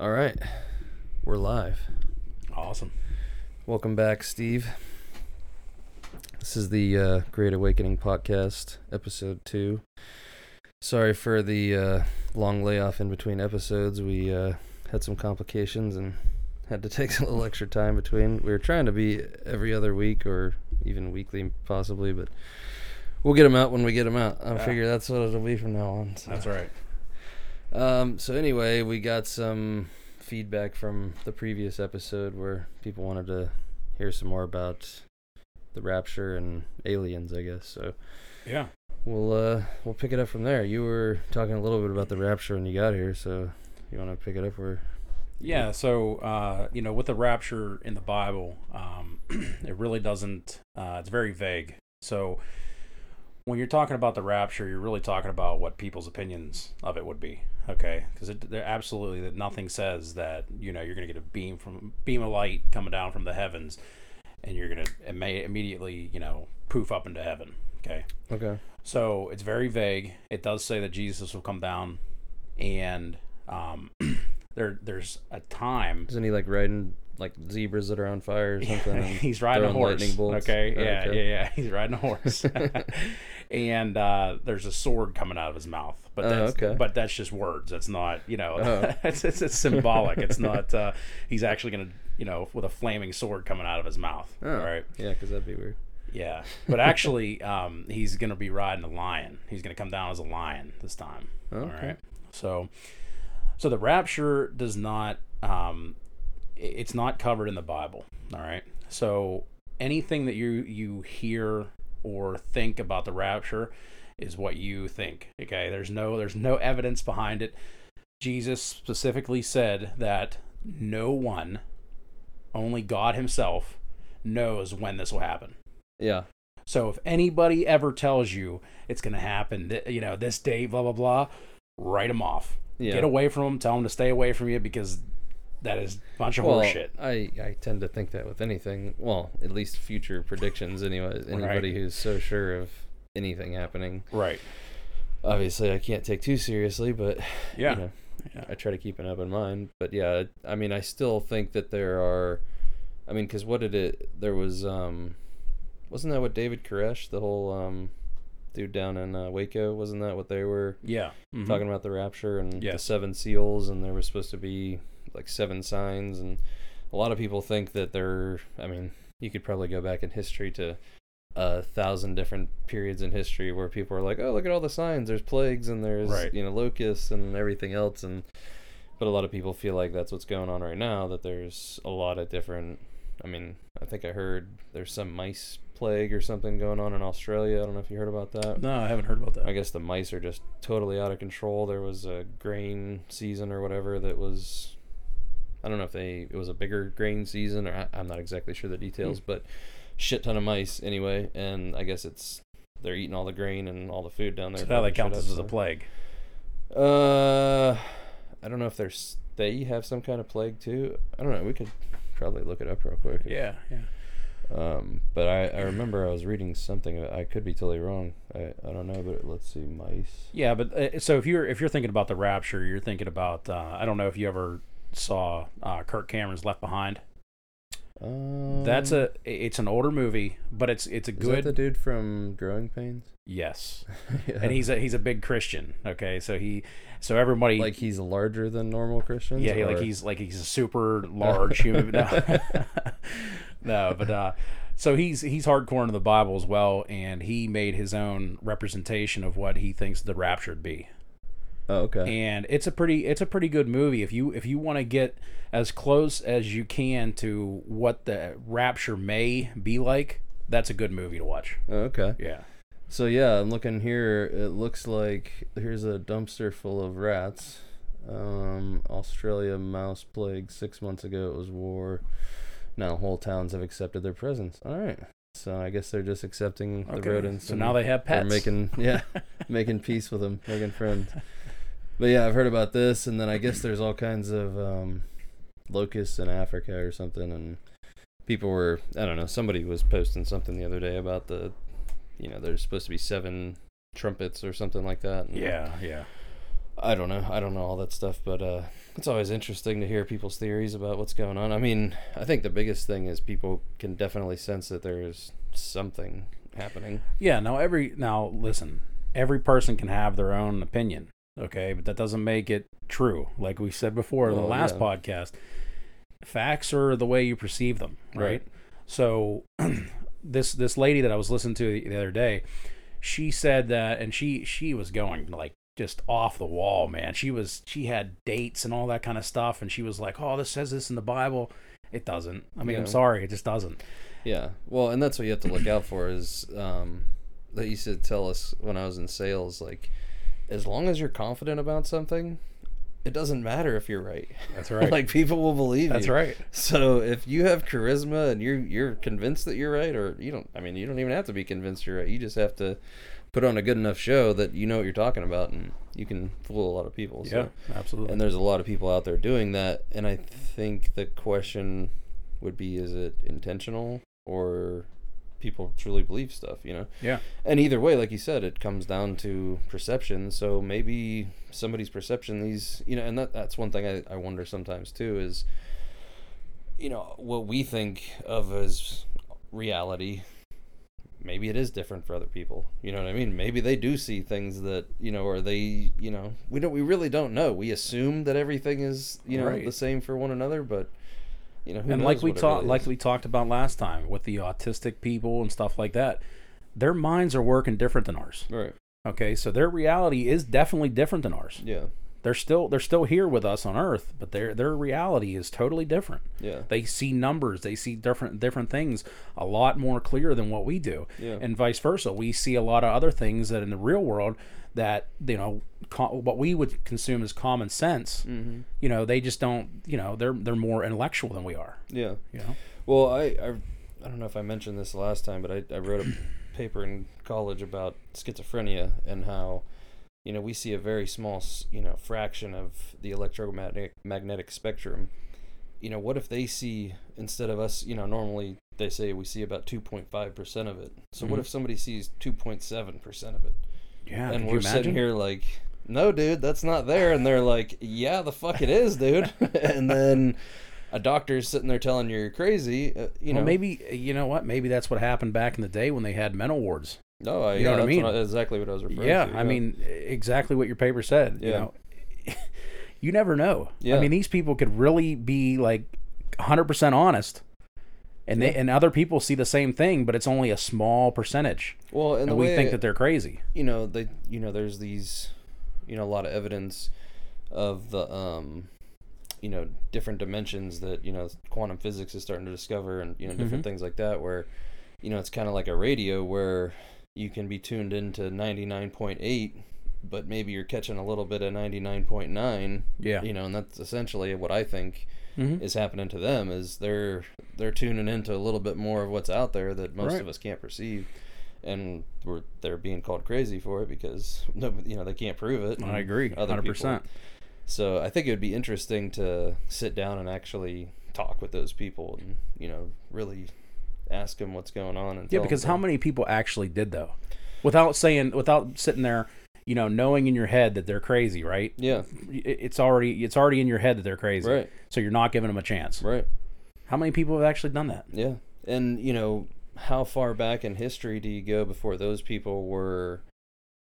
All right. We're live. Awesome. Welcome back, Steve. This is the uh, Great Awakening podcast, episode two. Sorry for the uh, long layoff in between episodes. We uh, had some complications and had to take a little extra time between. We were trying to be every other week or even weekly, possibly, but we'll get them out when we get them out. I Yeah. figure that's what it'll be from now on. so. That's right. Um, so anyway, we got some feedback from the previous episode where people wanted to hear some more about the rapture and aliens, I guess. So Yeah. we'll uh we'll pick it up from there. You were talking a little bit about the rapture when you got here, so you want to pick it up where Yeah. So, uh, you know, with the rapture in the Bible, um, it really doesn't, uh, it's very vague. So, when you're talking about the rapture, you're really talking about what people's opinions of it would be. Okay. Because there absolutely that nothing says that, you know, you're going to get a beam from, beam of light coming down from the heavens and you're going to imme- immediately, you know, poof up into heaven. Okay. Okay. So it's very vague. It does say that Jesus will come down, and um, there there's a time. Isn't he like riding like zebras that are on fire or something? he's riding a horse. Okay, Oh, yeah, okay. yeah, yeah. He's riding a horse, and uh, there's a sword coming out of his mouth. But Oh, that's okay. but that's just words. That's not you know. Oh. it's, it's it's symbolic. It's not. Uh, he's actually gonna you know with a flaming sword coming out of his mouth. Oh, All right. Yeah, because that'd be weird. Yeah, but actually, um, he's going to be riding a lion. He's going to come down as a lion this time. All Okay. right. So, so the rapture does not. Um, it's not covered in the Bible. All right. So anything that you you hear or think about the rapture is what you think. Okay. There's no there's no evidence behind it. Jesus specifically said that no one, only God Himself, knows when this will happen. Yeah. So if anybody ever tells you it's going to happen, th- you know, this date, blah blah blah, write them off. Yeah. Get away from them. Tell them to stay away from you because that is a bunch of well, horseshit. I, I tend to think that with anything. Well, at least future predictions, anyway. Anybody who's so sure of anything happening, Right. obviously, I can't take too seriously. But Yeah. you know, Yeah. I try to keep an open mind. But yeah, I mean, I still think that there are. I mean, because what did it? There was um, wasn't that what David Koresh, the whole um, dude down in uh, Waco, wasn't that what they were? Yeah. Mhm. talking about the rapture and the seven seals and there was supposed to be like seven signs and a lot of people think that there i mean you could probably go back in history to a thousand different periods in history where people are like oh look at all the signs there's plagues and there's Right. you know locusts and everything else and but a lot of people feel like that's what's going on right now that there's a lot of different i mean i think i heard there's some mice plague or something going on in australia i don't know if you heard about that No, I haven't heard about that. I guess the mice are just totally out of control. There was a grain season or whatever that was. I don't know if they it was a bigger grain season or I, I'm not exactly sure the details, but shit ton of mice anyway. And I guess it's they're eating all the grain and all the food down there. so now they count this as a plague. Uh, I don't know if there's they have some kind of plague too. I don't know. We could probably look it up real quick. Yeah. Yeah. Um, but I, I remember I was reading something. I could be totally wrong. I, I don't know, but let's see, mice. Yeah, but uh, so if you're if you're thinking about the rapture, you're thinking about uh, I don't know if you ever saw uh, Kirk Cameron's Left Behind. Um, That's a it's an older movie, but it's it's a Is good that the dude from Growing Pains? yes. yeah. and he's a he's a big Christian. Okay, so he so everybody like he's larger than normal Christians. yeah, he, like he's like he's a super large human. No, no, but uh, so he's he's hardcore into the Bible as well, and he made his own representation of what he thinks the rapture would be. Oh, okay. And it's a pretty it's a pretty good movie if you if you want to get as close as you can to what the rapture may be like. That's a good movie to watch. Oh, okay. Yeah. So yeah, I'm looking here. It looks like here's a dumpster full of rats. Um, Australia mouse plague. Six months ago, it was war. Now whole towns have accepted their presence. All right. So I guess they're just accepting the rodents. So now they have pets. they're making yeah, making peace with them, making friends. But yeah, I've heard about this, and then I guess there's all kinds of um, locusts in Africa or something, and people were I don't know. Somebody was posting something the other day about the, you know, there's supposed to be seven trumpets or something like that. and yeah, yeah. I don't know. I don't know all that stuff, but uh, it's always interesting to hear people's theories about what's going on. I mean, I think the biggest thing is people can definitely sense that there's something happening. Yeah. Now every now listen, every person can have their own opinion. Okay, but that doesn't make it true. Like we said before in the last yeah. podcast, facts are the way you perceive them, right? Right. So this this lady that I was listening to the other day, she said that, and she she was going like just off the wall, man. She was she had dates and all that kind of stuff, and she was like, "Oh, this says this in the Bible." It doesn't. I mean, I'm sorry, it just doesn't. Yeah. Well, and that's what you have to look out for is um, that used to tell us when I was in sales, like, as long as you're confident about something, it doesn't matter if you're right. That's right. like people will believe That's you. right. So if you have charisma and you're you're convinced that you're right, or you don't, I mean, you don't even have to be convinced you're right. You just have to put on a good enough show that you know what you're talking about, and you can fool a lot of people. So. Yeah, absolutely. And there's a lot of people out there doing that, and I think the question would be: Is it intentional or people truly believe stuff? You know. yeah. And either way, like you said, it comes down to perception. So maybe somebody's perception, these, you know, and that, that's one thing I, I wonder sometimes too is, you know, what we think of as reality, maybe it is different for other people. You know what I mean? Maybe they do see things that, you know, or they, you know, we don't, we really don't know. We assume that everything is, you know, Right. the same for one another, but, you know, and like we talked really like we talked about last time with the autistic people and stuff like that their minds are working different than ours right. okay so their reality is definitely different than ours Yeah. they're still they're still here with us on earth but their their reality is totally different Yeah. they see numbers they see different different things a lot more clear than what we do Yeah. and vice versa we see a lot of other things that in the real world that you know what we would consume as common sense Mm-hmm. you know they just don't you know they're they're more intellectual than we are Yeah. you know Well, I, I I don't know if I mentioned this last time, but I, I wrote a paper in college about schizophrenia and how you know we see a very small you know fraction of the electromagnetic magnetic spectrum. You know, what if they see instead of us, you know, normally they say we see about 2.5% of it. So what Mhm. if somebody sees 2.7% of it? yeah and we're sitting here like, no, dude, that's not there. And they're like, yeah, the fuck it is, dude. and then a doctor's sitting there telling you you're crazy. Uh, you well, know, maybe you know what? Maybe that's what happened back in the day when they had mental wards. no, I, you know yeah, what I mean? exactly what I was referring Yeah, to. I mean exactly what your paper said. You Yeah. know, you never know. Yeah. I mean, these people could really be like 100 percent honest, and they Yeah. and other people see the same thing, but it's only a small percentage, well, and, and, we think that they're crazy. you know they, you know, there's these, you know, a lot of evidence of the, um, you know, different dimensions that you know quantum physics is starting to discover, and you know, different Mhm. things like that, where, you know, it's kind of like a radio where you can be tuned into 99.8 but maybe you're catching a little bit of 99.9 Yeah. you know and that's essentially what i think Mhm. is happening to them is they're they're tuning into a little bit more of what's out there that most Right. of us can't perceive and we're they're being called crazy for it because no you know they can't prove it I agree, 100%. so i think it would be interesting to sit down and actually talk with those people and you know really ask them what's going on and Yeah, because how many people actually did though, without saying, without sitting there, you know, knowing in your head that they're crazy, right? yeah It's already it's already in your head that they're crazy, right so you're not giving them a chance. right How many people have actually done that? Yeah. And, you know, how far back in history do you go before those people were,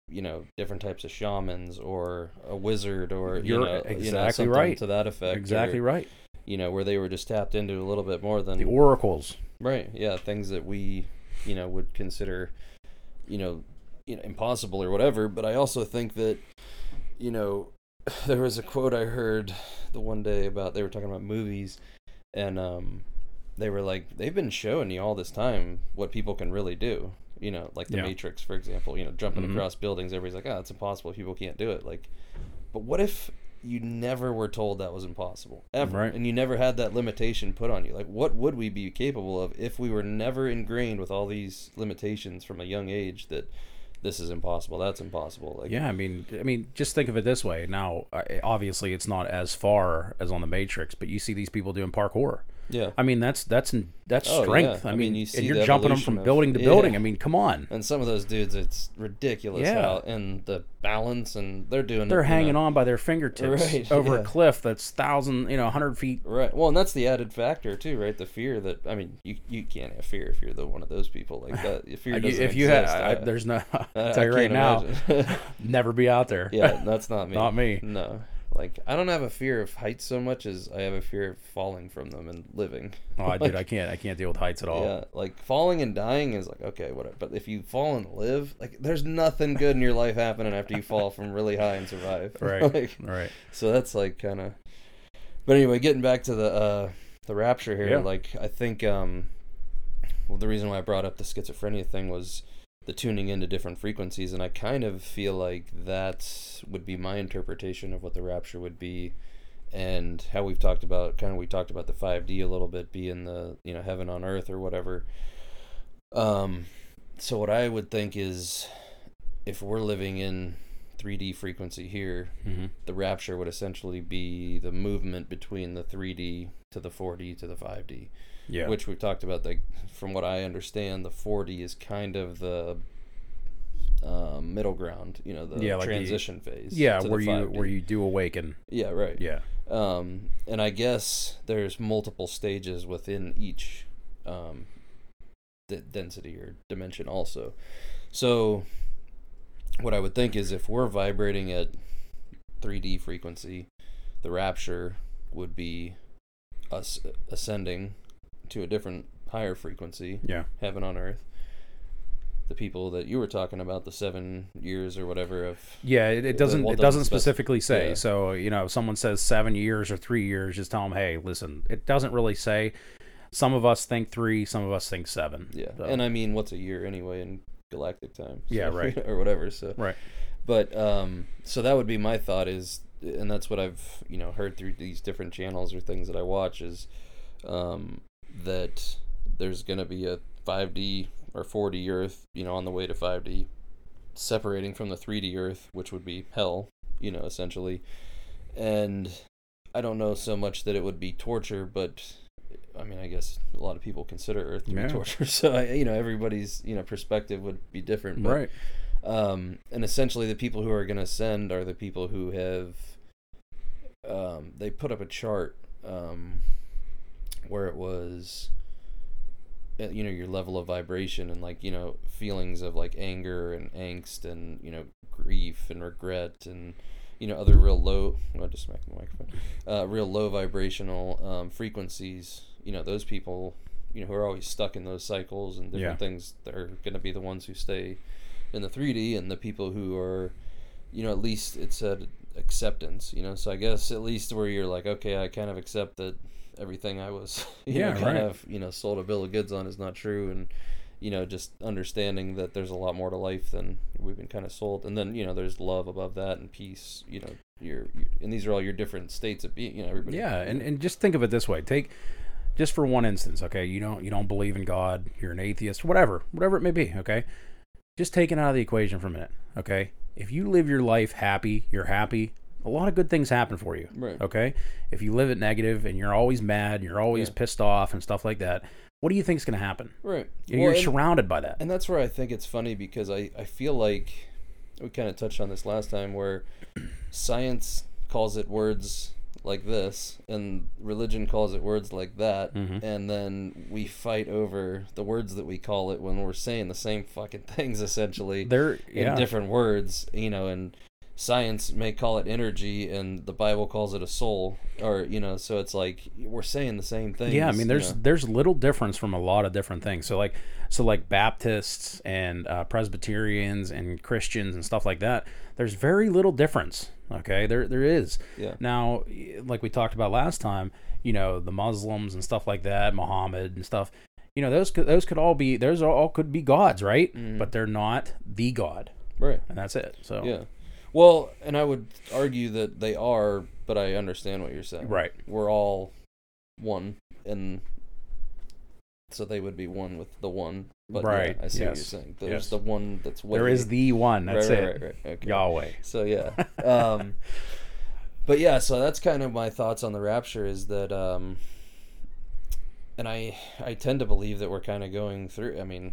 you know, different types of shamans or a wizard or, you You're know, you know, exactly something right. to that effect? Exactly or, right. You know, where they were just tapped into a little bit more than. The oracles. right. Yeah. Things that we, you know, would consider, you know, you know, impossible or whatever. But I also think that, you know, there was a quote I heard the one day about they were talking about movies and um they were like they've been showing you all this time what people can really do you know like the Yeah. matrix for example you know jumping Mhm. across buildings everybody's like oh it's impossible people can't do it like but what if you never were told that was impossible ever Right. and you never had that limitation put on you like what would we be capable of if we were never ingrained with all these limitations from a young age that this is impossible that's impossible like Yeah, I mean, I mean, just think of it this way. Now, obviously, it's not as far as on the Matrix, but you see these people doing parkour. Yeah. I mean, that's that's that's Oh, strength. yeah. I, I mean, mean, you see and you're jumping them from of- building to yeah. building. I mean, come on. And some of those dudes, it's ridiculous Yeah. how and the balance, and they're doing. They're it, you hanging know. on by their fingertips Right, over yeah. a cliff that's thousand, you know, hundred feet. Right. Well, and that's the added factor too, right? The fear that I mean, you you can't have fear if you're the one of those people like that. If fear uh, doesn't you, if you had, exist, I, I- there's no. I- I'll tell you right now, never be out there. yeah, that's not me. Not me. No. Like I don't have a fear of heights so much as I have a fear of falling from them and living. oh, I Like, dude, I can't. I can't deal with heights at all. Yeah, like falling and dying is like okay, whatever. But if you fall and live, like there's nothing good in your life happening after you fall from really high and survive. Right. like, Right. so that's like kind of. But anyway, getting back to the uh, the rapture here, Yeah. like I think um, well, the reason why I brought up the schizophrenia thing was the tuning into different frequencies, and I kind of feel like that would be my interpretation of what the rapture would be, and how we've talked about kind of we talked about the five D a little bit being the you know heaven on earth or whatever. Um, so what I would think is, if we're living in 3D frequency here, hmm the rapture would essentially be the movement between the 3D to the 4D to the 5D, Yeah. which we've talked about. Like from what I understand, the 4D is kind of the um, middle ground, you know, the Yeah, like the- transition phase. yeah, where you 5D. where you do awaken. yeah, right. Yeah. Um, and I guess there's multiple stages within each um, d- density or dimension also. So what I would think is if we're vibrating at 3D frequency, the rapture would be us ascending to a different higher frequency, Yeah. heaven on earth. The people that you were talking about, the seven years or whatever of Yeah, it, it doesn't it doesn't specifically say. yeah. So you know, if someone says seven years or three years, just tell them, hey, listen, it doesn't really say. Some of us think three, some of us think seven. Yeah, So- and I mean, what's a year anyway in galactic time? Yeah, right. or whatever. So, Right. but um, so that would be my thought is, and that's what I've you know heard through these different channels or things that I watch is, um, that there's gonna be a 5D or 4D Earth, you know, on the way to 5D, separating from the 3D Earth, which would be hell, you know, essentially, and I don't know so much that it would be torture, but I mean, I guess a lot of people consider Earth to Yeah. be torture, so I, you know, everybody's you know perspective would be different, but, Right. Um, and essentially, the people who are going to send are the people who have. Um, they put up a chart um, where it was, uh, you know, your level of vibration and like you know feelings of like anger and angst and you know grief and regret and you know other real low. I just smacked the microphone. Uh, real low vibrational um, frequencies. You know those people. You know who are always stuck in those cycles and different Yeah. things. They're going to be the ones who stay in the 3D, and the people who are, you know, at least it said acceptance. You know, so I guess at least where you're like, okay, I kind of accept that everything I was, you Yeah, know, kind right. of, you know, sold a bill of goods on is not true, and you know, just understanding that there's a lot more to life than we've been kind of sold, and then you know, there's love above that and peace. You know, your and these are all your different states of being. You know, everybody. Yeah, and, and just think of it this way. Take just for one instance, okay, you don't you don't believe in God, you're an atheist, whatever, whatever it may be, okay? Just take it out of the equation for a minute, okay? If you live your life happy, you're happy, a lot of good things happen for you. Right. Okay? If you live it negative and you're always mad, you're always Yeah. pissed off and stuff like that, what do you think is going to happen? Right. You're Well, and- surrounded by that. And that's where I think it's funny because I, I feel like we kind of touched on this last time where science calls it words like this and religion calls it words like that Mhm. and then we fight over the words that we call it when we're saying the same fucking things essentially They're in yeah. different words you know and science may call it energy and the bible calls it a soul or you know so it's like we're saying the same thing Yeah, I mean, you there's know. there's little difference from a lot of different things. So like, so like Baptists and uh, Presbyterians and Christians and stuff like that. There's very little difference. Okay, there there is. Yeah. Now, like we talked about last time, you know, the Muslims and stuff like that, Muhammad and stuff. You know, those could, those could all be those all could be gods, right? Mhm. But they're not the god, right and that's it. So Yeah. Well, and I would argue that they are, but I understand what you're saying. right, We're all one, and so they would be one with the one. But yeah, Right, I see what you're saying. There's yes. the one that's way. there is the one. That's right, it. Right, right, right. Okay. Yahweh. So yeah. Um, but yeah, so that's kind of my thoughts on the rapture is that um, and I I tend to believe that we're kind of going through. I mean,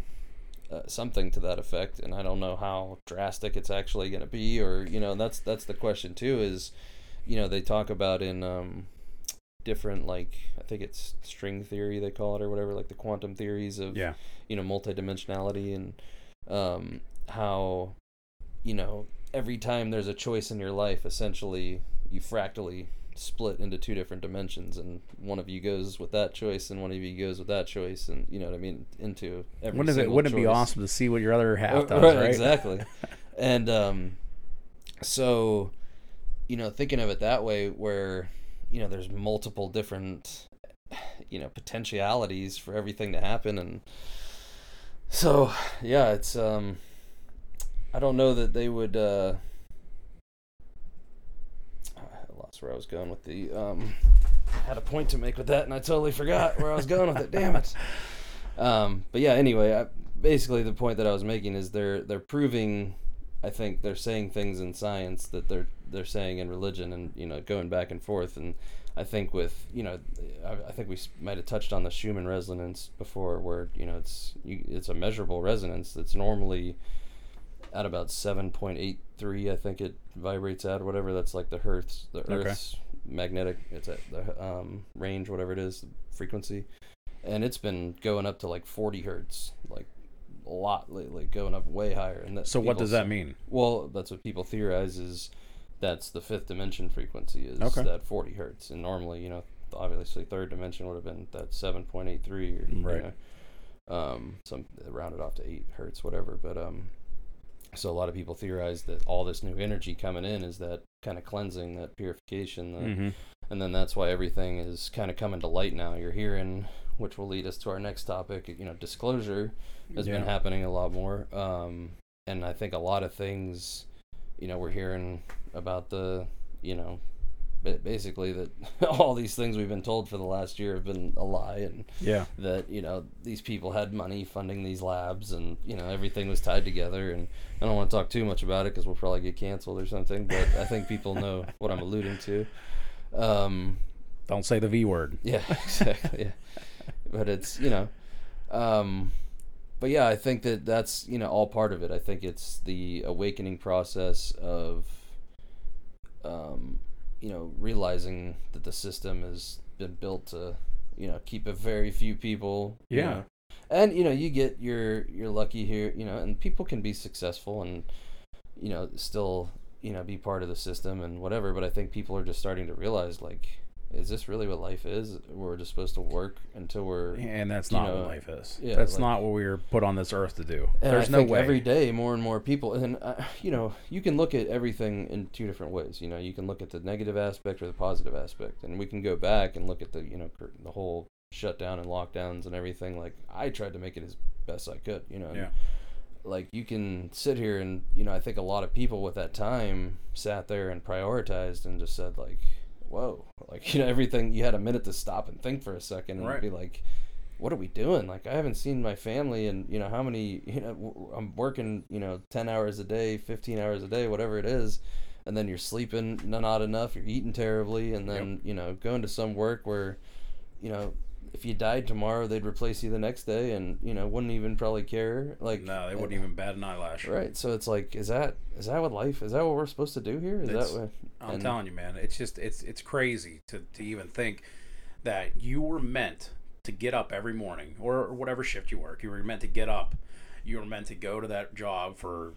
uh, something to that effect, and I don't know how drastic it's actually going to be, or you know, that's that's the question too. Is you know they talk about in um, different like I think it's string theory they call it or whatever, like the quantum theories of Yeah. you know multidimensionality and um, how you know every time there's a choice in your life, essentially you fractally split into two different dimensions, and one of you goes with that choice, and one of you goes with that choice, and you know what I mean into every. Wouldn't it, wouldn't it be awesome to see what your other half does, right, right? Exactly. and um, so, you know, thinking of it that way, where you know there's multiple different, you know, potentialities for everything to happen, and so yeah, it's um, I don't know that they would. Uh, I lost where I was going with the um. Had a point to make with that, and I totally forgot where I was going with it. Damn it. Um, but yeah, anyway, I, basically the point that I was making is they're they're proving, I think they're saying things in science that they're they're saying in religion, and you know going back and forth, and I think with you know, I, I think we might have touched on the Schumann resonance before, where you know it's you, it's a measurable resonance that's normally at about seven point eight three, I think it vibrates at or whatever. That's like the Hertz, the Okay. Earth's magnetic. It's at the um, range, whatever it is, frequency and it's been going up to like 40 hertz like a lot lately going up way higher and that So what does that mean? well that's what people theorize is that's the fifth dimension frequency is Okay. that 40 hertz and normally you know obviously third dimension would have been that 7.83 or you Right. know, um some rounded off to 8 hertz whatever but um so a lot of people theorize that all this new energy coming in is that kind of cleansing that purification that hmm and then that's why everything is kind of coming to light now. You're hearing, which will lead us to our next topic. You know, disclosure has been happening a lot more, um, and I think a lot of things, you know, we're hearing about the, you know, basically that all these things we've been told for the last year have been a lie, and Yeah. that you know these people had money funding these labs, and you know everything was tied together. And I don't want to talk too much about it because we'll probably get canceled or something. But I think people know what I'm alluding to. Um, Don't say the V word. yeah, exactly. Yeah. But it's, you know, um, but yeah, I think that that's, you know, all part of it. I think it's the awakening process of, um, you know, realizing that the system has been built to, you know, keep a very few people. you Yeah. know. And, you know, you get your, you're lucky here, you know, and people can be successful and, you know, still, you know, be part of the system and whatever. But I think people are just starting to realize, like, is this really what life is? We're just supposed to work until we're. And that's not know, what life is. yeah, that's like- not what we were put on this earth to do. There's I no think way. every day more and more people, and uh, you know, you can look at everything in two different ways. You know, you can look at the negative aspect or the positive aspect, and we can go back and look at the you know the whole shutdown and lockdowns and everything. Like I tried to make it as best I could. You know, Yeah. Like you can sit here and you know I think a lot of people with that time sat there and prioritized and just said like, whoa, like you know everything. You had a minute to stop and think for a second and Right. be like what are we doing? Like, I haven't seen my family and, you know, how many, you know, I'm working, you know, 10 hours a day, 15 hours a day, whatever it is. And then you're sleeping not enough, you're eating terribly. And then, you know, going to some work where, you know, if you died tomorrow, they'd replace you the next day and, you know, wouldn't even probably care. Like, no, they wouldn't even bat an eyelash. Right. So it's like, is that, is that what life, is that what we're supposed to do here? Is It's- that what, I'm and- telling you, man, it's just it's it's crazy to, to even think that you were meant to get up every morning or whatever shift you work. You were meant to get up. You were meant to go to that job for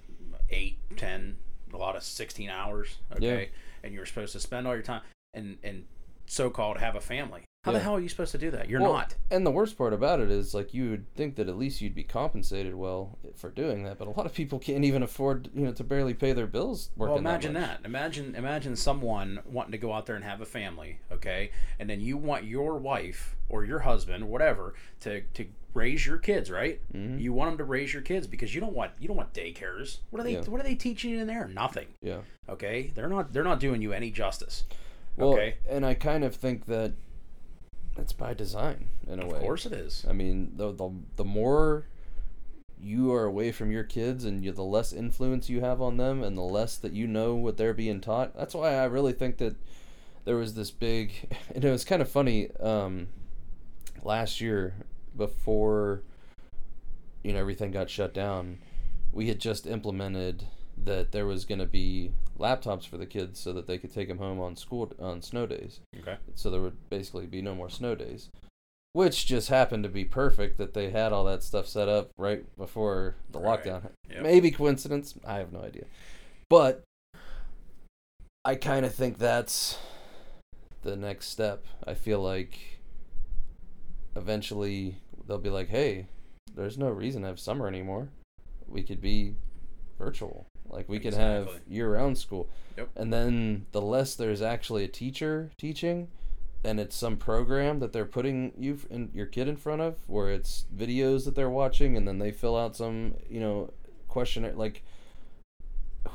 eight, ten, a lot of sixteen hours. Okay, and you were supposed to spend all your time and and so called have a family. How the hell are you supposed to do that? You're Well, not. And the worst part about it is, like, you would think that at least you'd be compensated well for doing that, but a lot of people can't even afford, you know, to barely pay their bills working. Well, imagine that. that. Imagine imagine someone wanting to go out there and have a family, okay? And then you want your wife or your husband or whatever to to raise your kids, right? Mhm. You want them to raise your kids because you don't want you don't want daycares. What are they Yeah. what are they teaching you in there? Nothing. Yeah. Okay? They're not they're not doing you any justice. Well, okay? and I kind of think that it's by design in a Of way. Of course it is. I mean, the the the more you are away from your kids and you, the less influence you have on them and the less that you know what they're being taught. That's why I really think that there was this big and it was kind of funny um last year before you know everything got shut down, we had just implemented that there was going to be laptops for the kids so that they could take them home on school on snow days. Okay. So there would basically be no more snow days. Which just happened to be perfect that they had all that stuff set up right before the Right. lockdown. Yep. Maybe coincidence. I have no idea. But I kind of think that's the next step. I feel like eventually they'll be like, hey, there's no reason to have summer anymore. We could be virtual. Like we could have year round school. Yep. And then the less there's actually a teacher teaching, and it's some program that they're putting you and your kid in front of, where it's videos that they're watching, and then they fill out some, you know, questionnaire. Like,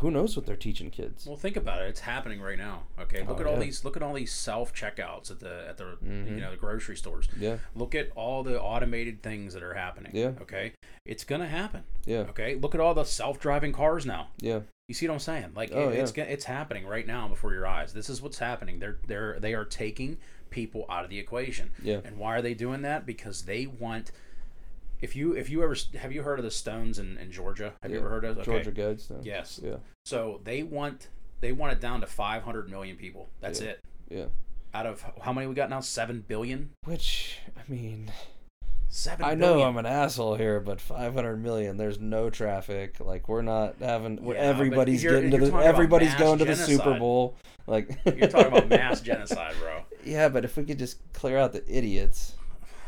who knows what they're teaching kids? Well, think about it. It's happening right now. Okay, look Oh, at all yeah. these. Look at all these self checkouts at the at the Mhm. you know the grocery stores. Yeah, Look at all the automated things that are happening. Yeah. Okay, it's gonna happen. yeah, Okay, look at all the self driving cars now. yeah, You see what I'm saying? Like Oh, it- it's yeah. go- it's happening right now before your eyes. This is what's happening. They're they're they are taking people out of the equation. yeah. And why are they doing that? Because they want. If you if you ever have you heard of the Stones in, in Georgia? Have you ever heard of? Okay. Georgia Guidestones. Yes. Yeah, So they want they want it down to 500 million people. That's Yeah. it. yeah. Out of how many we got now? Seven billion. Which I mean, Seven. I know. I'm an asshole here, but 500 million. There's no traffic. Like we're not having. Yeah, everybody's getting to the. Everybody's going to the Super. Bowl. Like You're talking about mass genocide, bro. Yeah, but if we could just clear out the idiots,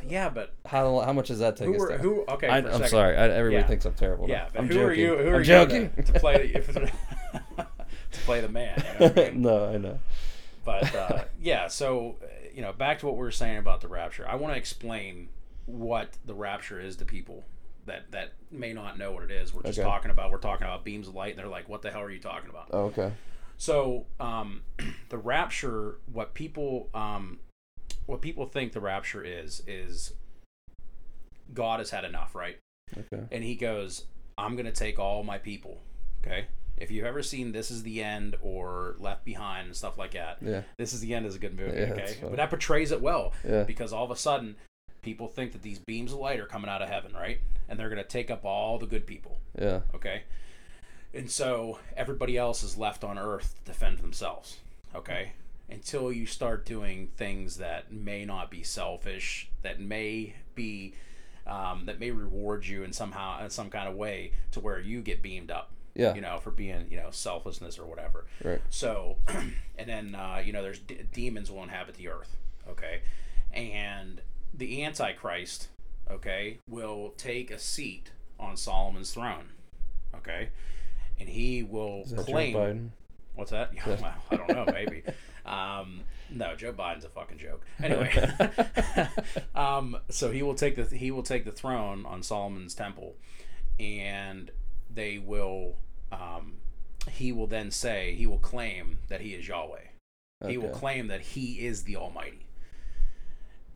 Yeah, but how how much does that take who us are who? Okay, I, for a I'm second. sorry. I, everybody Yeah. thinks I'm terrible. Yeah, but I'm who joking. are you? Who are I'm you joking. To, to play if, to play the man. You know I mean? no, I know. But uh, yeah, so you know, back to what we were saying about the rapture. I want to explain what the rapture is to people that that may not know what it is. We're just Okay. talking about we're talking about beams of light, and they're like, "What the hell are you talking about?" Oh, okay. So um, the rapture, what people um, what people think the rapture is is God has had enough, right? Okay. and he goes, "I'm gonna take all my people." Okay. If you've ever seen This Is the End or Left Behind and stuff like that, Yeah. This Is the End is a good movie. Yeah, okay, but that portrays it well Yeah. because all of a sudden, people think that these beams of light are coming out of heaven, right? And they're gonna take up all the good people. Yeah. Okay. And so everybody else is left on Earth to defend themselves. Okay. Until you start doing things that may not be selfish, that may be, um, that may reward you in somehow in some kind of way to where you get beamed up. Yeah. You know, for being you know selflessness or whatever. Right. So, and then uh, you know, there's d- demons will inhabit the earth. Okay, and the Antichrist, okay, will take a seat on Solomon's throne. Okay, and he will Is that Joe claim. What's that? Yeah, well, I don't know. Maybe. Um, no, Joe Biden's a fucking joke. Anyway, um, so he will take the he will take the throne on Solomon's temple, and they will. Um, he will then say he will claim that he is Yahweh. He will claim that he is the Almighty.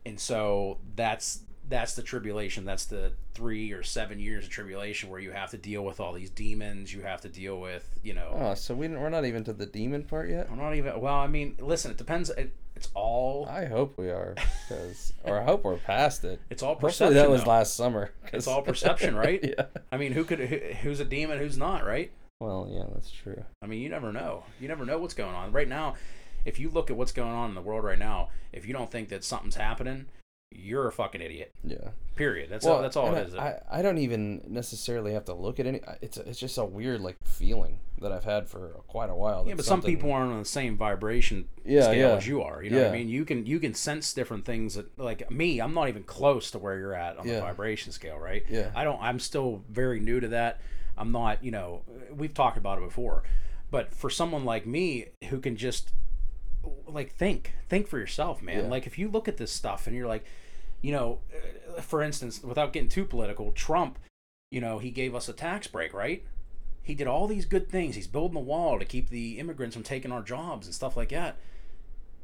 And so that's that's the tribulation. That's the three or seven years of tribulation where you have to deal with all these demons. You have to deal with you know. Oh, so we, we're not even to the demon part yet? I'm not even. Well, I mean, listen. It depends. It, it's all. I hope we are, cause, or I hope we're past it. It's all Hopefully perception. that was though. last summer. 'cause- It's all perception, right? yeah. I mean, who could? Who, who's a demon? Who's not? Right? Well, yeah, that's true. I mean, you never know. You never know what's going on right now. If you look at what's going on in the world right now, if you don't think that something's happening, you're a fucking idiot. Yeah. Period. That's all. That's all it is. I, I don't even necessarily have to look at any. It's a, it's just a weird like feeling that I've had for quite a while. Yeah, but some people aren't on the same vibration Yeah, scale yeah. as you are. You know what I mean? You can you can sense different things that like me, I'm not even close to where you're at on the vibration scale, right? Yeah. I don't I'm still very new to that. I'm not, you know, we've talked about it before. But for someone like me who can just like think, think for yourself, man. Yeah. Like if you look at this stuff and you're like, you know, uh, for instance, without getting too political, Trump, you know, he gave us a tax break, right? He did all these good things. He's building the wall to keep the immigrants from taking our jobs and stuff like that.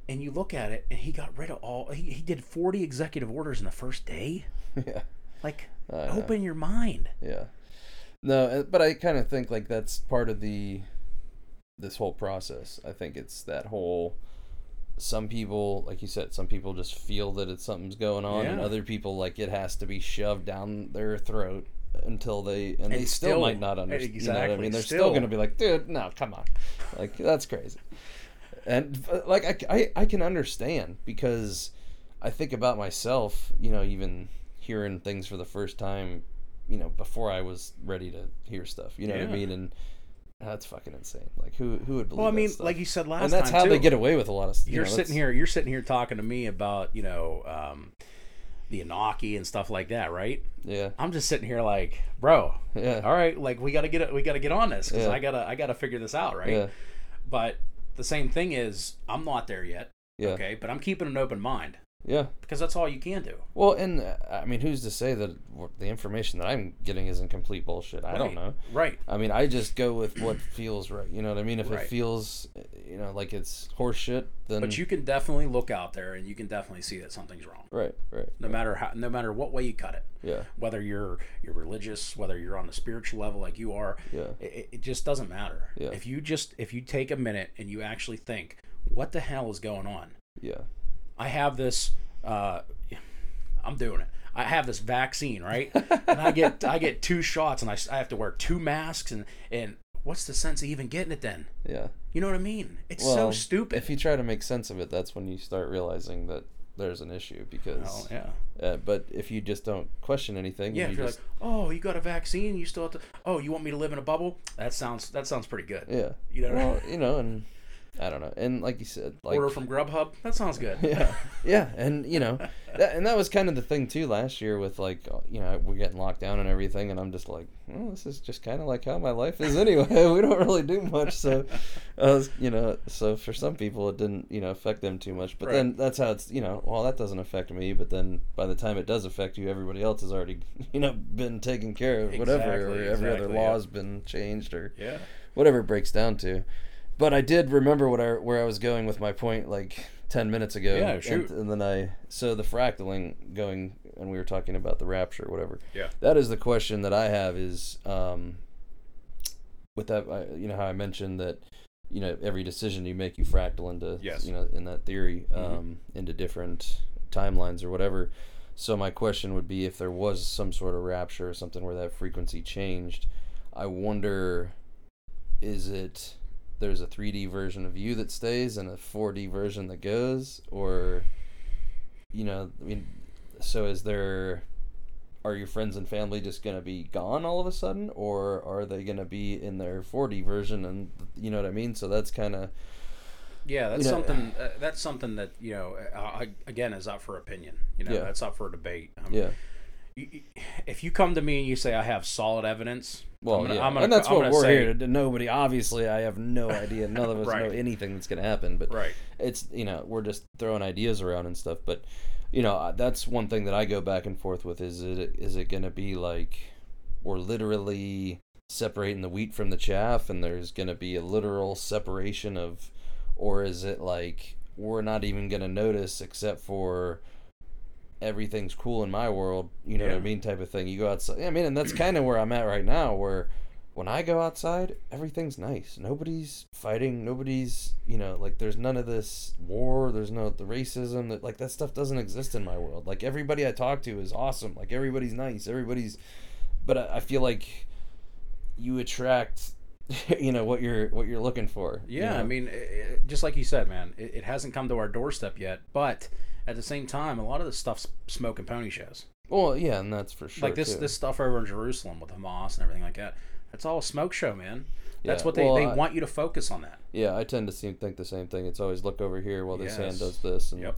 And you look at it, and he got rid of all. He, he did 40 executive orders in the first day. yeah. Like, open your mind. Yeah. No, uh, but I kind of think like that's part of the this whole process. I think it's that whole some people, like you said, some people just feel that it's something's going on, and other people like it has to be shoved down their throat until they and, they still, still- might not understand. You know what I mean? They're still, still. going to be like, dude, no, come on, like that's crazy. And uh, like I, I, I can understand because I think about myself, you know, even hearing things for the first time, you know, before I was ready to hear stuff. You know what I mean? And that's fucking insane. Like who who would believe? Well, I mean, stuff? like you said last time. and that's time, how they get away with a lot of. You you're know, sitting here you're sitting here talking to me about you know um, the Anaki and stuff like that right Yeah, i'm just sitting here like bro yeah, all right like we gotta get it we gotta get on this because Yeah. i gotta i gotta figure this out right yeah, but the same thing is i'm not there yet yeah, okay but i'm keeping an open mind yeah. because that's all you can do Well, and uh, I mean, who's to say that the information that I'm getting isn't complete bullshit? I don't know. right I mean, I just go with what feels right. You know what I mean? If Right. it feels, uh, you know, like it's horseshit, then but you can definitely look out there and you can definitely see that something's wrong right, right, no matter how no matter what way you cut it yeah, whether you're you're religious whether you're on the spiritual level like you are yeah, it, it just doesn't matter Yeah. if you just if you take a minute and you actually think what the hell is going on yeah, i have this uh i'm doing it. I have this vaccine right? And i get i get two shots and I, I have to wear two masks and and what's the sense of even getting it then? Yeah. you know what i mean? It's so stupid. If you try to make sense of it, that's when you start realizing that there's an issue. Because, oh yeah. uh, but if you just don't question anything, yeah you if you're just, like oh you got a vaccine you still have to oh you want me to live in a bubble? That sounds that sounds pretty good. Yeah, you know well, you know, and I don't know, and like you said, like order from grubhub? That sounds good. Yeah. Yeah and you know that, and that was kind of the thing too last year with like uh, you know we're getting locked down and everything and i'm just like well this is just kind of like how my life is anyway. We don't really do much so was, you know so for some people it didn't you know affect them too much but Right. then that's how it's you know well that doesn't affect me but then by the time it does affect you everybody else has already you know been taken care of whatever or Exactly, every other exactly, law has been changed or yeah. whatever it breaks down to. But I did remember what I where I was going with my point like ten minutes ago. Yeah, and- shoot. And, then I so the fractaling going and we were talking about the rapture, or whatever. Yeah. That is the question that I have is um, with that I, you know how I mentioned that you know every decision you make you fractal into Yes. you know in that theory Mhm. um, into different timelines or whatever. So my question would be if there was some sort of rapture or something where that frequency changed, I wonder is it there's a 3D version of you that stays and a 4D version that goes or you know, I mean so is there are your friends and family just to be gone all of a sudden or are they to be in their 4D version and you know what I mean? So that's kind of Yeah, that's You know- something. Uh, that's something that you know. Uh, I, again, is up for opinion. You know, Yeah. that's up for debate. Um, yeah. you- if you come to me and you say I have solid evidence, Well, I'm gonna, yeah, I'm gonna, and that's I'm what we're say, here to do. Nobody, obviously, I have no idea. None of us Right. know anything that's going to happen. But Right. it's you know we're just throwing ideas around and stuff. But you know that's one thing that I go back and forth with. Is it is it going to be like we're literally separating the wheat from the chaff, and there's going to be a literal separation of, or is it like we're not even going to notice except for everything's cool in my world, you know what I mean, type of thing. You go outside. I mean, and that's kind of where I'm at right now, where when I go outside, everything's nice. Nobody's fighting. Nobody's, you know, like there's none of this war. There's no the racism that like that stuff doesn't exist in my world. Like everybody I talk to is awesome. Like everybody's nice. Everybody's, but I, I feel like you attract, you know, what you're what you're looking for. you Yeah, I mean, it, it- just like you said, man, it, it hasn't come to our doorstep yet. But at the same time, a lot of this stuff's smoke and pony shows. well, yeah, and that's for sure. like this too. this stuff over in Jerusalem with Hamas and everything like that. That's all a smoke show, man. That's Yeah, what they, well, they I- want you to focus on that. Yeah, I tend to seem think the same thing. It's always look over here while this hand does this, and Yep.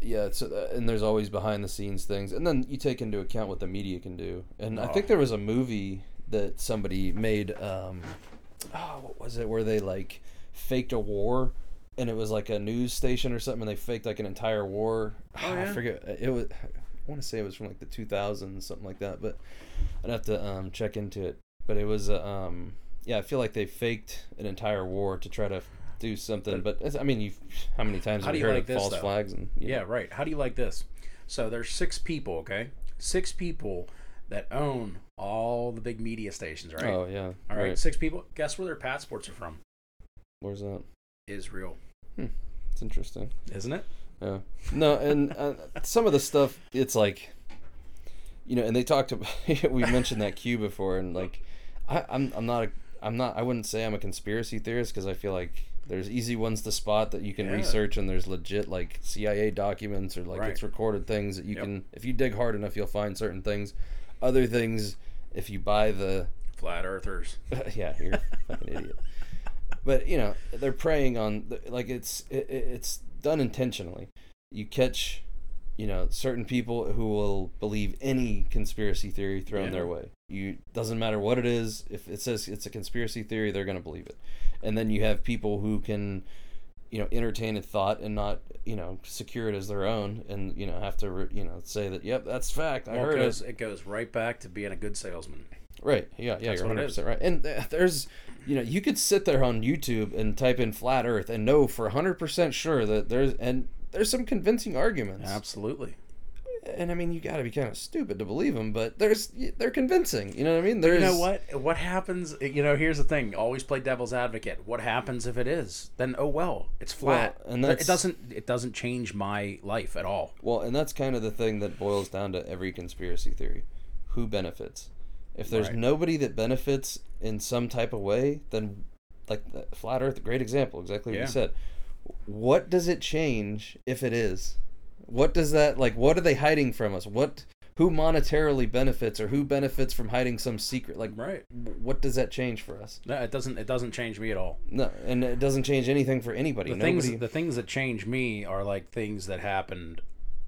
yeah, it's uh, and there's always behind the scenes things, and then you take into account what the media can do. And I think Oh. there was a movie that somebody made. Um, oh, what was it? Where they like faked a war, and it was like a news station or something, and they faked like an entire war. Oh, I yeah? forget. It was. I want to say it was from like the 2000s, something like that. But I'd have to um, check into it. But it was. uh, Um, yeah, I feel like they faked an entire war to try to do something. But, it's, I mean, you how many times How have you heard like of this, false though? flags? And Yeah, know, right. How do you like this? So there's six people, okay? Six people that own all the big media stations, right? Oh yeah. all right, six people. Guess where their passports are from? Where's that? Israel. Hmm. It's interesting. isn't it? Yeah. No, and uh, some of the stuff it's like, you know, and they talked about we mentioned that Q before, and like, I, I'm I'm not a I'm not I wouldn't say I'm a conspiracy theorist because I feel like there's easy ones to spot that you can Yeah. research, and there's legit like CIA documents or like Right. it's recorded things that you Yep. can if you dig hard enough you'll find certain things. Other things, if you buy the Flat earthers. yeah, you're a fucking idiot. But you know, they're preying on the- like it's it, it- it's done intentionally. You catch, you know, certain people who will believe any conspiracy theory thrown Yeah. their way. You doesn't matter what it is. If it says it's a conspiracy theory, they're gonna believe it. And then you have people who can, you know, entertain a thought and not, you know, secure it as their own, and you know, have to, you know, say that, yep, that's fact. I Well, it heard it. goes, it goes right back to being a good salesman. Right. Yeah. Yeah. That's you're what it 100 percent right. And uh, there's, you know, you could sit there on YouTube and type in flat Earth and know for 100 percent sure that there's and there's some convincing arguments. Absolutely. And I mean, you got to be kind of stupid to believe them, but there's they're convincing. You know what I mean? There's You know what? What happens? You know, here's the thing. Always play devil's advocate. What happens if it is? Then oh well, it's flat. and It doesn't. It doesn't change my life at all. Well, and that's kind of the thing that boils down to every conspiracy theory: who benefits. If there's Right. nobody that benefits in some type of way, then like flat Earth, great example, exactly what Yeah. you said. What does it change if it is? What does that like? What are they hiding from us? What who monetarily benefits or who benefits from hiding some secret? Like, Right. what does that change for us? No, it doesn't. It doesn't change me at all. No, and it doesn't change anything for anybody. The Nobody. things. The things that change me are like things that happened.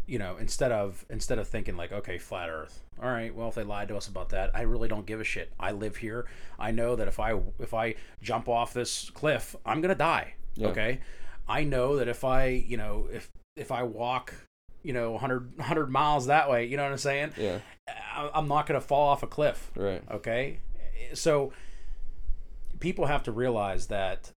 You know, instead of instead of thinking like, okay, flat Earth. All right, well, if they lied to us about that, I really don't give a shit. I live here. I know that if I if I jump off this cliff, I'm gonna die. Yeah. Okay. I know that if I, you know, if if I walk, you know, 100, 100 miles that way, you know what I'm saying? yeah. I- I'm not going to fall off a cliff. Right. Okay. So people have to realize that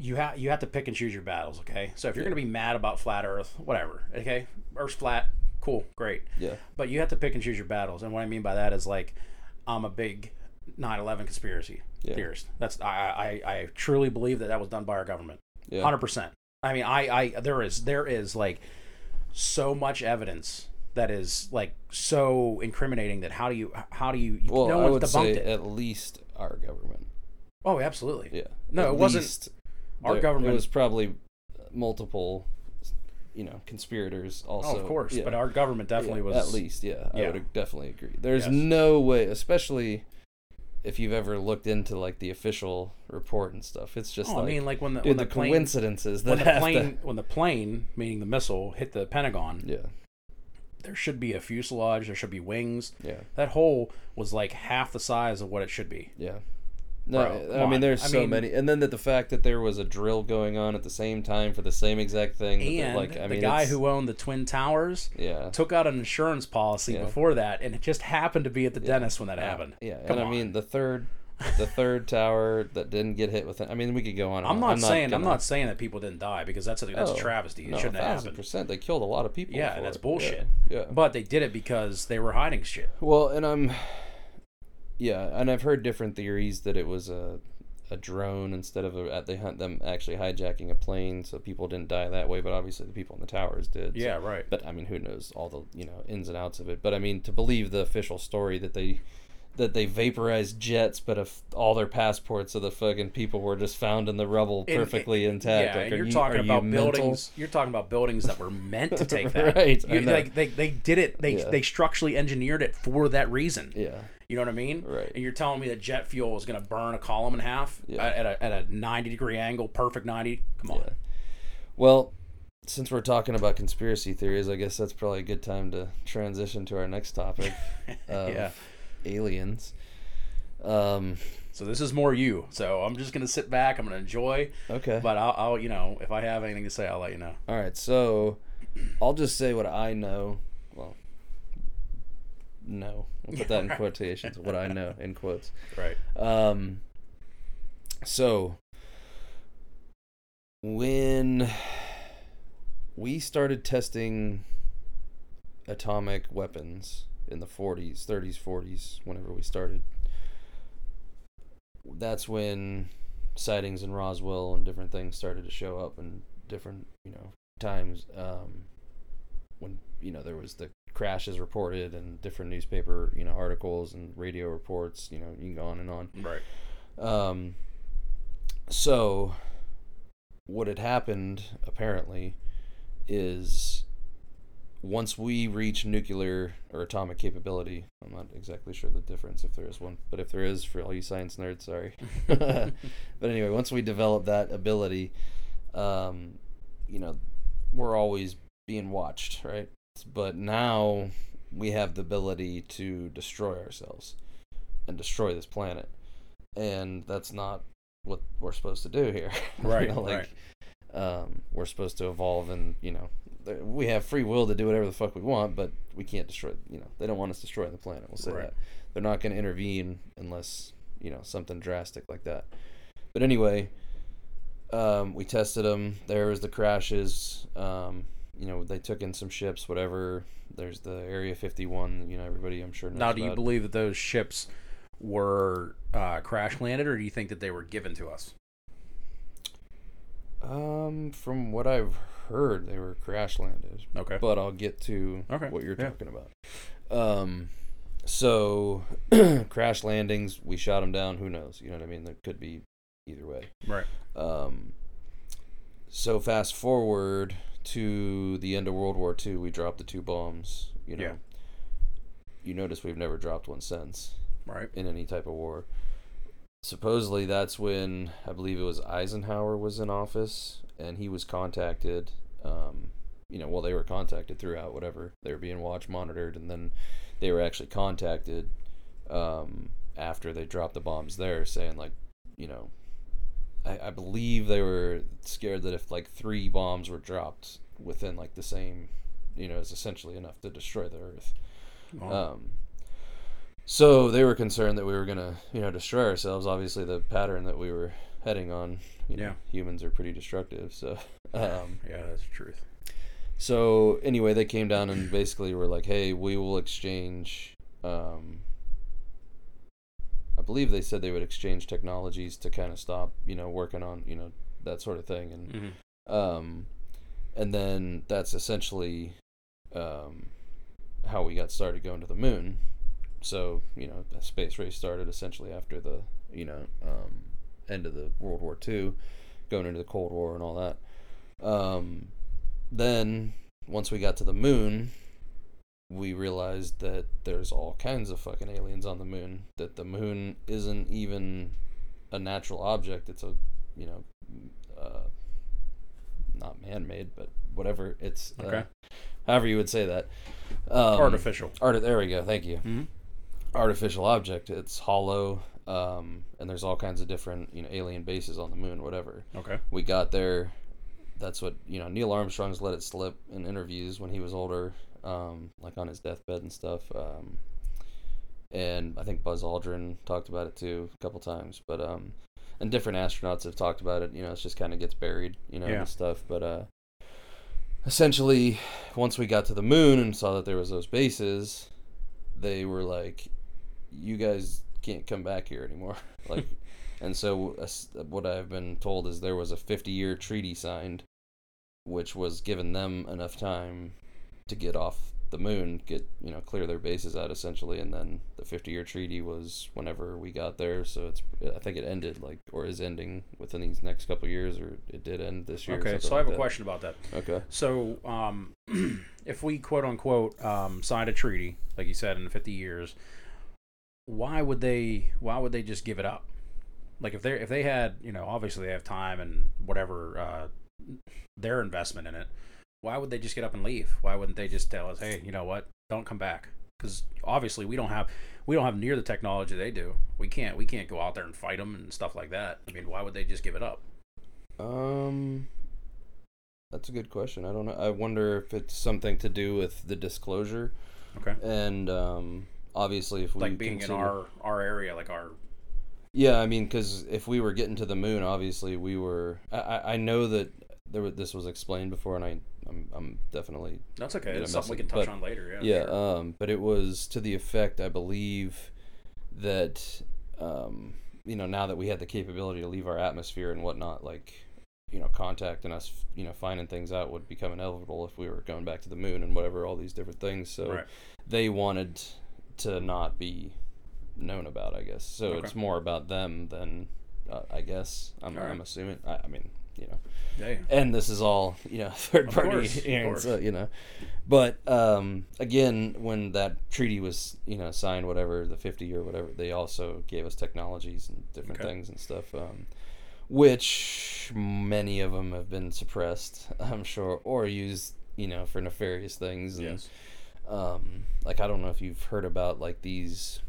you have you have to pick and choose your battles. Okay. So if you're Yeah. going to be mad about flat Earth, whatever. Okay. Earth's flat. Cool. Great. Yeah. But you have to pick and choose your battles. And what I mean by that is like, I'm a big 9/11 conspiracy Yeah. theorist. That's I, I I truly believe that that was done by our government. Yeah. Hundred percent. I mean, I, I, there is, there is like so much evidence that is like so incriminating that how do you, how do you, Well, no I one's would debunked say it. at least our government. oh, absolutely. Yeah. No, At it wasn't- least our there- government- It was probably uh, multiple, you know, conspirators. Also, oh, of course. Yeah. But our government definitely Yeah, was At least, yeah, I would definitely agree. There's Yes. no way, especially if you've ever looked into like the official report and stuff. It's just Oh, like, I mean, like when the dude, when the, the plane, coincidences that when the plane, to, when the plane, meaning the missile, hit the Pentagon, yeah, there should be a fuselage, there should be wings. yeah, That hole was like half the size of what it should be. yeah. No, Bro, I mean on. there's I so mean- many, and then that the fact that there was a drill going on at the same time for the same exact thing. And like, I the mean, guy who owned the twin towers yeah, took out an insurance policy Yeah. before that, and it just happened to be at the Yeah. dentist when that happened. Yeah, Come and on. I mean the third, the third tower that didn't get hit with it. I mean, we could go on. I'm not saying I'm gonna- not saying that people didn't die because that's a that's Oh, a travesty. It no, shouldn't have happened. percent. They killed a lot of people. Yeah, that's it. bullshit. Yeah. But they did it because they were hiding shit. Well, and I'm, yeah, and I've heard different theories that it was a, a drone instead of a, they hunt them actually hijacking a plane, so people didn't die that way. But obviously, the people in the towers did. so- Yeah, right. But I mean, who knows all the you know ins and outs of it? But I mean, to believe the official story that they that they vaporized jets, but if all their passports of the fucking people were just found in the rubble And- perfectly intact. Yeah, like, and you're you- talking you about mental? buildings. You're talking about buildings that were meant to take that. Right, You- like they, they did it. They Yeah. they structurally engineered it for that reason. Yeah. You know what I mean? Right. And you're telling me that jet fuel is going to burn a column in half Yeah. at, a at a 90 degree angle, perfect 90. Come on. Yeah. Well, since we're talking about conspiracy theories, I guess that's probably a good time to transition to our next topic Yeah. aliens. Um, So this is more you. So I'm just going to sit back. I'm going to enjoy. okay. But I'll, I'll, you know, if I have anything to say, I'll let you know. All right. So I'll just say what I know. Well, no. I'll put that in quotations. What I know in quotes. Right. Um, so when we started testing atomic weapons in the 40s, 30s, 40s, whenever we started, that's when sightings in Roswell and different things started to show up and different you know times um, when you know there was the crashes reported and different newspaper you know articles and radio reports. You know you can go on and on. Right. Um, so, what had happened apparently is once we reach nuclear or atomic capability, I'm not exactly sure the difference if there is one, but if there is, for all you science nerds, sorry. but anyway, once we develop that ability, um, you know, we're always being watched, right? But now we have the ability to destroy ourselves and destroy this planet and that's not what we're supposed to do here. Right, You know, like, um, we're supposed to evolve, and you know, we have free will to do whatever the fuck we want, but we can't destroy. You know, they don't want us destroying the planet. We'll say Right. that they're not going to intervene unless you know something drastic like that. But anyway, um, we tested them. There was the crashes. Um, you know, they took in some ships, whatever. There's the Area 51. You know, everybody I'm sure knows Now, do you about. believe that those ships were uh, crash landed, or do you think that they were given to us? Um, from what I've heard, they were crash landed. Okay. But I'll get to Okay, what you're yeah. talking about. Um, so crash landings, we shot them down. Who knows? You know what I mean? There could be either way. Right. Um, so fast forward to the end of World War II, we dropped the two bombs. You know. Yeah. You notice we've never dropped one since Right. in any type of war. Supposedly, that's when I believe it was Eisenhower was in office, and he was contacted. Um, you know, well, they were contacted throughout whatever they were being watched, monitored, and then they were actually contacted um, after they dropped the bombs there, saying like, you know, I, I believe they were scared that if like three bombs were dropped within like the same, you know, is essentially enough to destroy the Earth. Well, Um, so they were concerned that we were gonna, you know, destroy ourselves. Obviously, the pattern that we were heading on, you know, Yeah. humans are pretty destructive. So, um, yeah, that's the truth. so anyway, they came down and basically were like, "Hey, we will exchange." Um, I believe they said they would exchange technologies to kind of stop, you know, working on, you know, that sort of thing, and hmm um, and then that's essentially um, how we got started going to the moon. So you know, the space race started essentially after the you know um, end of the World War II, going into the Cold War and all that. Um, then once we got to the moon, we realized that there's all kinds of fucking aliens on the moon. That the moon isn't even a natural object. It's a you know. Uh, not man-made, but whatever it's uh, Okay. however you would say that. Um, Artificial. Art. There we go. Thank you. hmm Artificial object. It's hollow, um, and there's all kinds of different you know alien bases on the moon. Whatever. Okay. We got there. That's what you know. Neil Armstrong's let it slip in interviews when he was older, um, like on his deathbed and stuff. Um, and I think Buzz Aldrin talked about it too a couple times. But um, and different astronauts have talked about it. You know, it just kind of gets buried, you know, Yeah. and stuff. But uh, essentially, once we got to the moon and saw that there was those bases, they were like, "You guys can't come back here anymore." like, and so uh, what I've been told is there was a 50-year treaty signed, which was giving them enough time to get off the moon, get you know clear their bases out essentially, and then the 50-year treaty was whenever we got there. So it's I think it ended like or is ending within these next couple of years, or it did end this year. Okay. So I like have a that. question about that. Okay. So, um, if we quote unquote um, signed a treaty, like you said, in 50 years, why would they? Why would they just give it up? Like if they if they had, you know, obviously they have time and whatever uh, their investment in it. Why would they just get up and leave? Why wouldn't they just tell us, hey, you know what, don't come back? Because obviously we don't have we don't have near the technology they do. We can't we can't go out there and fight them and stuff like that. I mean, why would they just give it up? Um, that's a good question. I don't know. I wonder if it's something to do with the disclosure Okay. and um, obviously if we Like being in our our area, like our Yeah, I mean, because if we were getting to the moon, obviously we were. I I know that there was, this was explained before, and I I'm, I'm definitely That's okay. It's something we can touch but- on later. Yeah. yeah. sure. Um, but it was to the effect, I believe, that um, you know, now that we had the capability to leave our atmosphere and whatnot, like you know contact and us you know finding things out would become inevitable if we were going back to the moon and whatever all these different things so Right. they wanted to not be known about i guess so Okay. it's more about them than uh, i guess i'm, right. I'm assuming I, I mean you know Yeah. and this is all you know third Of party course, so, you know but um again when that treaty was you know signed whatever the 50 or whatever they also gave us technologies and different Okay. things and stuff um which many of them have been suppressed i'm sure or used you know for nefarious things and Yes. um like i don't know if you've heard about like these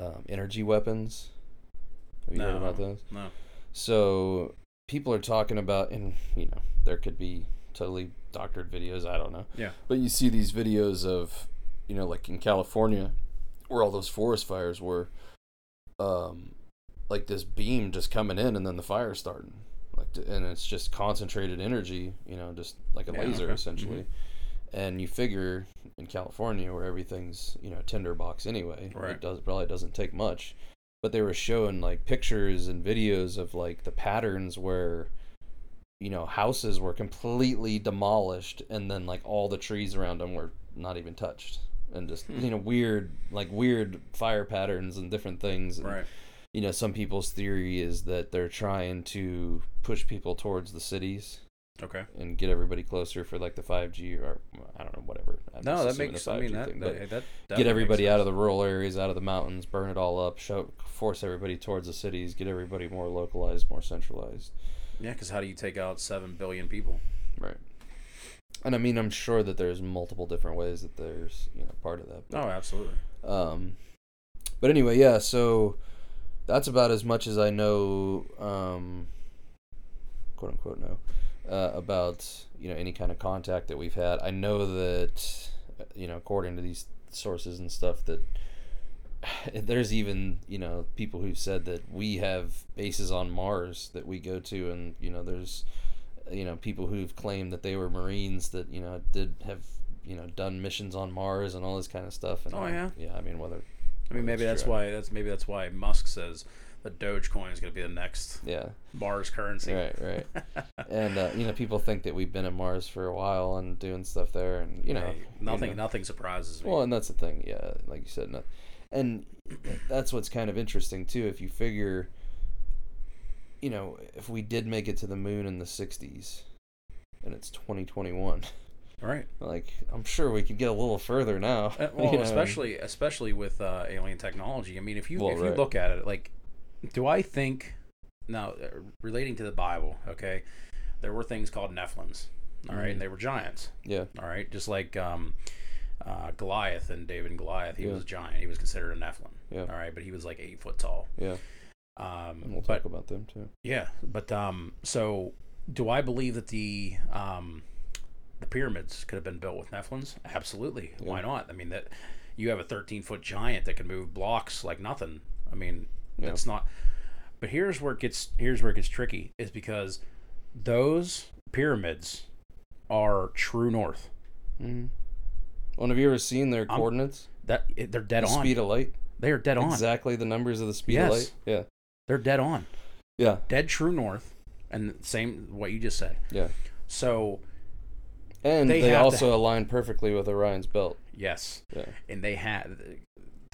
um, energy weapons have you heard No. about those No. so people are talking about, and you know, there could be totally doctored videos. I don't know. Yeah. But you see these videos of, you know, like in California, where all those forest fires were, um, like this beam just coming in and then the fire starting, like, and it's just concentrated energy, you know, just like a Yeah, laser okay. essentially. And you figure in California where everything's you know tinderbox anyway, Right. it does probably doesn't take much but they were showing like pictures and videos of like the patterns where you know houses were completely demolished and then like all the trees around them were not even touched and just Hmm. you know weird like weird fire patterns and different things and, Right. you know some people's theory is that they're trying to push people towards the cities Okay. and get everybody closer for like the 5G or I don't know whatever I'm No, that makes. I mean that. thing, that, but that get everybody out of the rural areas, out of the mountains, burn it all up, show, force everybody towards the cities, get everybody more localized, more centralized. Yeah, because how do you take out seven billion people? Right. And I mean, I'm sure that there's multiple different ways that there's you know part of that. Oh, absolutely. um, but anyway, yeah. So that's about as much as I know, um, quote unquote, know uh, about you know any kind of contact that we've had. I know that uh, you know according to these sources and stuff that there's even you know people who've said that we have bases on Mars that we go to, and you know there's you know people who've claimed that they were Marines that you know did have you know done missions on Mars and all this kind of stuff. And Oh, uh, yeah? yeah. I mean whether I mean, maybe That's that's true. why. That's maybe that's why Musk says the Dogecoin is going to be the next yeah Mars currency. right right and uh, you know people think that we've been at Mars for a while and doing stuff there and you know Hey, you nothing. know. Nothing surprises me. Well, and that's the thing, yeah, like you said, no, and that's what's kind of interesting too. If you figure, you know, if we did make it to the moon in the '60s, and it's 2021, right. like I'm sure we could get a little further now. Uh, well, you know? especially especially with uh, alien technology. I mean, if you Well, if you right. look at it, like, do I think now uh, relating to the Bible? Okay, there were things called Nephilims. All right, Mhm. and they were giants. yeah, All right, just like um, uh, Goliath and David and Goliath, he Yeah. was a giant. He was considered a Nephilim. Yeah. All right, but he was like eight foot tall. yeah, Um, and we'll but talk about them too. yeah, but um, so do I believe that the um, the pyramids could have been built with Nephilims? Absolutely. Why not? I mean that you have a 13 foot giant that can move blocks like nothing. I mean, Yeah. that's not. But here's where it gets here's where it gets tricky is because those pyramids are true north. Mm-hmm. Well, have you ever seen their I'm- coordinates? That they're dead the on. speed of light, they are dead on. exactly the numbers of the speed Yes. of light. Yeah, They're dead on. yeah, Dead true north, and same what you just said. yeah. So And They they, have to- also align perfectly with Orion's belt. yes, Yeah. and they had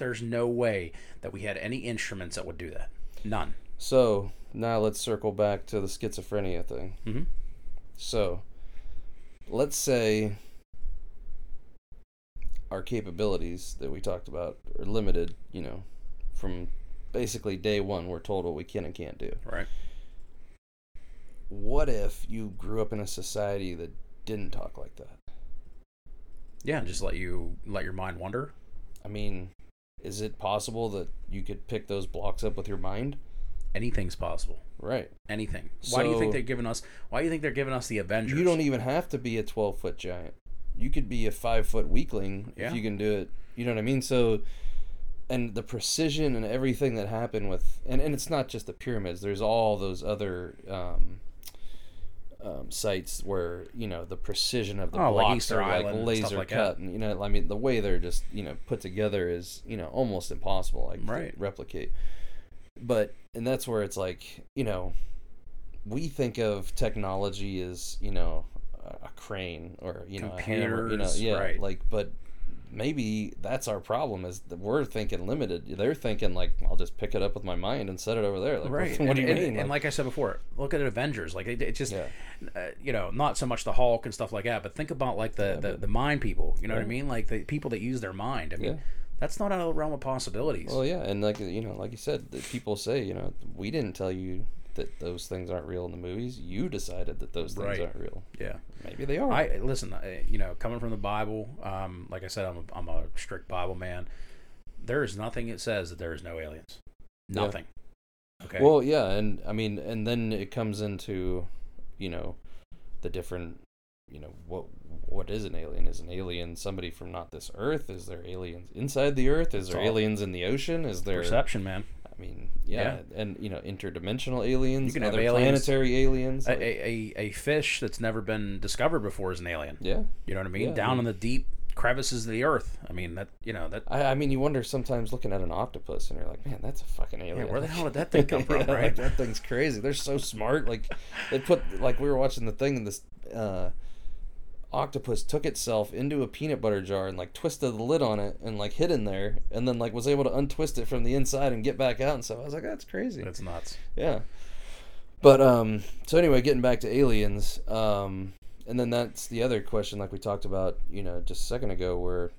there's no way that we had any instruments that would do that none So now let's circle back to the schizophrenia thing. Mhm. So let's say our capabilities that we talked about are limited, you know, from basically day one, we're told what we can and can't do. right What if you grew up in a society that didn't talk like that? yeah just let you let your mind wander I mean, is it possible that you could pick those blocks up with your mind? anything's possible Right. anything why do you think they're giving us why do you think they're giving us the avengers You don't even have to be a 12 foot giant. You could be a five foot weakling Yeah. if you can do it. You know what I mean? So, and the precision and everything that happened with, and, and it's not just the pyramids, there's all those other um, um, sites where, you know, the precision of the Oh, like blocks Easter are Island like laser like cut. that. And, you know, I mean, the way they're just, you know, put together is, you know, almost impossible like to Right. replicate. But, and that's where it's like, you know, we think of technology as you know a, crane or you know a hammer, you know, yeah, right. like but maybe that's our problem is that we're thinking limited. They're thinking like I'll just pick it up with my mind and set it over there. Like, right. What, and, do you and, mean? And like I said before, look at Avengers. Like it, it just, Yeah. uh, you know, not so much the Hulk and stuff like that, but think about like the the, the mind people. You know what I mean? Like the people that use their mind. I mean, Yeah. that's not out of the realm of possibilities. Well, yeah, and like you know, like you said, people say, you know, we didn't tell you that those things aren't real in the movies. You decided that those things Right. aren't real. yeah. Maybe they are. I listen. I, you know, coming from the Bible, um, like I said, I'm a, I'm a strict Bible man. There is nothing that says that there is no aliens. Yeah. Nothing. Okay. Well, yeah, and I mean, and then it comes into, you know, the different, you know, what what is an alien? Is an alien somebody from not this Earth? Is there aliens inside the Earth? Is there aliens in the ocean? Is there? perception, man. I mean, yeah, and you know, interdimensional aliens, You can have other aliens- planetary aliens. A, like- a, a, a fish that's never been discovered before is an alien. yeah, You know what I mean? Yeah, Down I in the deep crevices of the earth. I mean that. You know that. I, I mean, you wonder sometimes looking at an octopus, and you're like, man, that's a fucking alien. where the hell did that thing come from, Yeah, right? Like, that thing's crazy. They're so smart. Like they put like we were watching the thing, and this uh, octopus took itself into a peanut butter jar and like twisted the lid on it and like hid in there, and then like was able to untwist it from the inside and get back out. And so I was like, that's crazy. That's nuts. Yeah. But um so anyway, getting back to aliens, um and then that's the other question like we talked about, you know, just a second ago where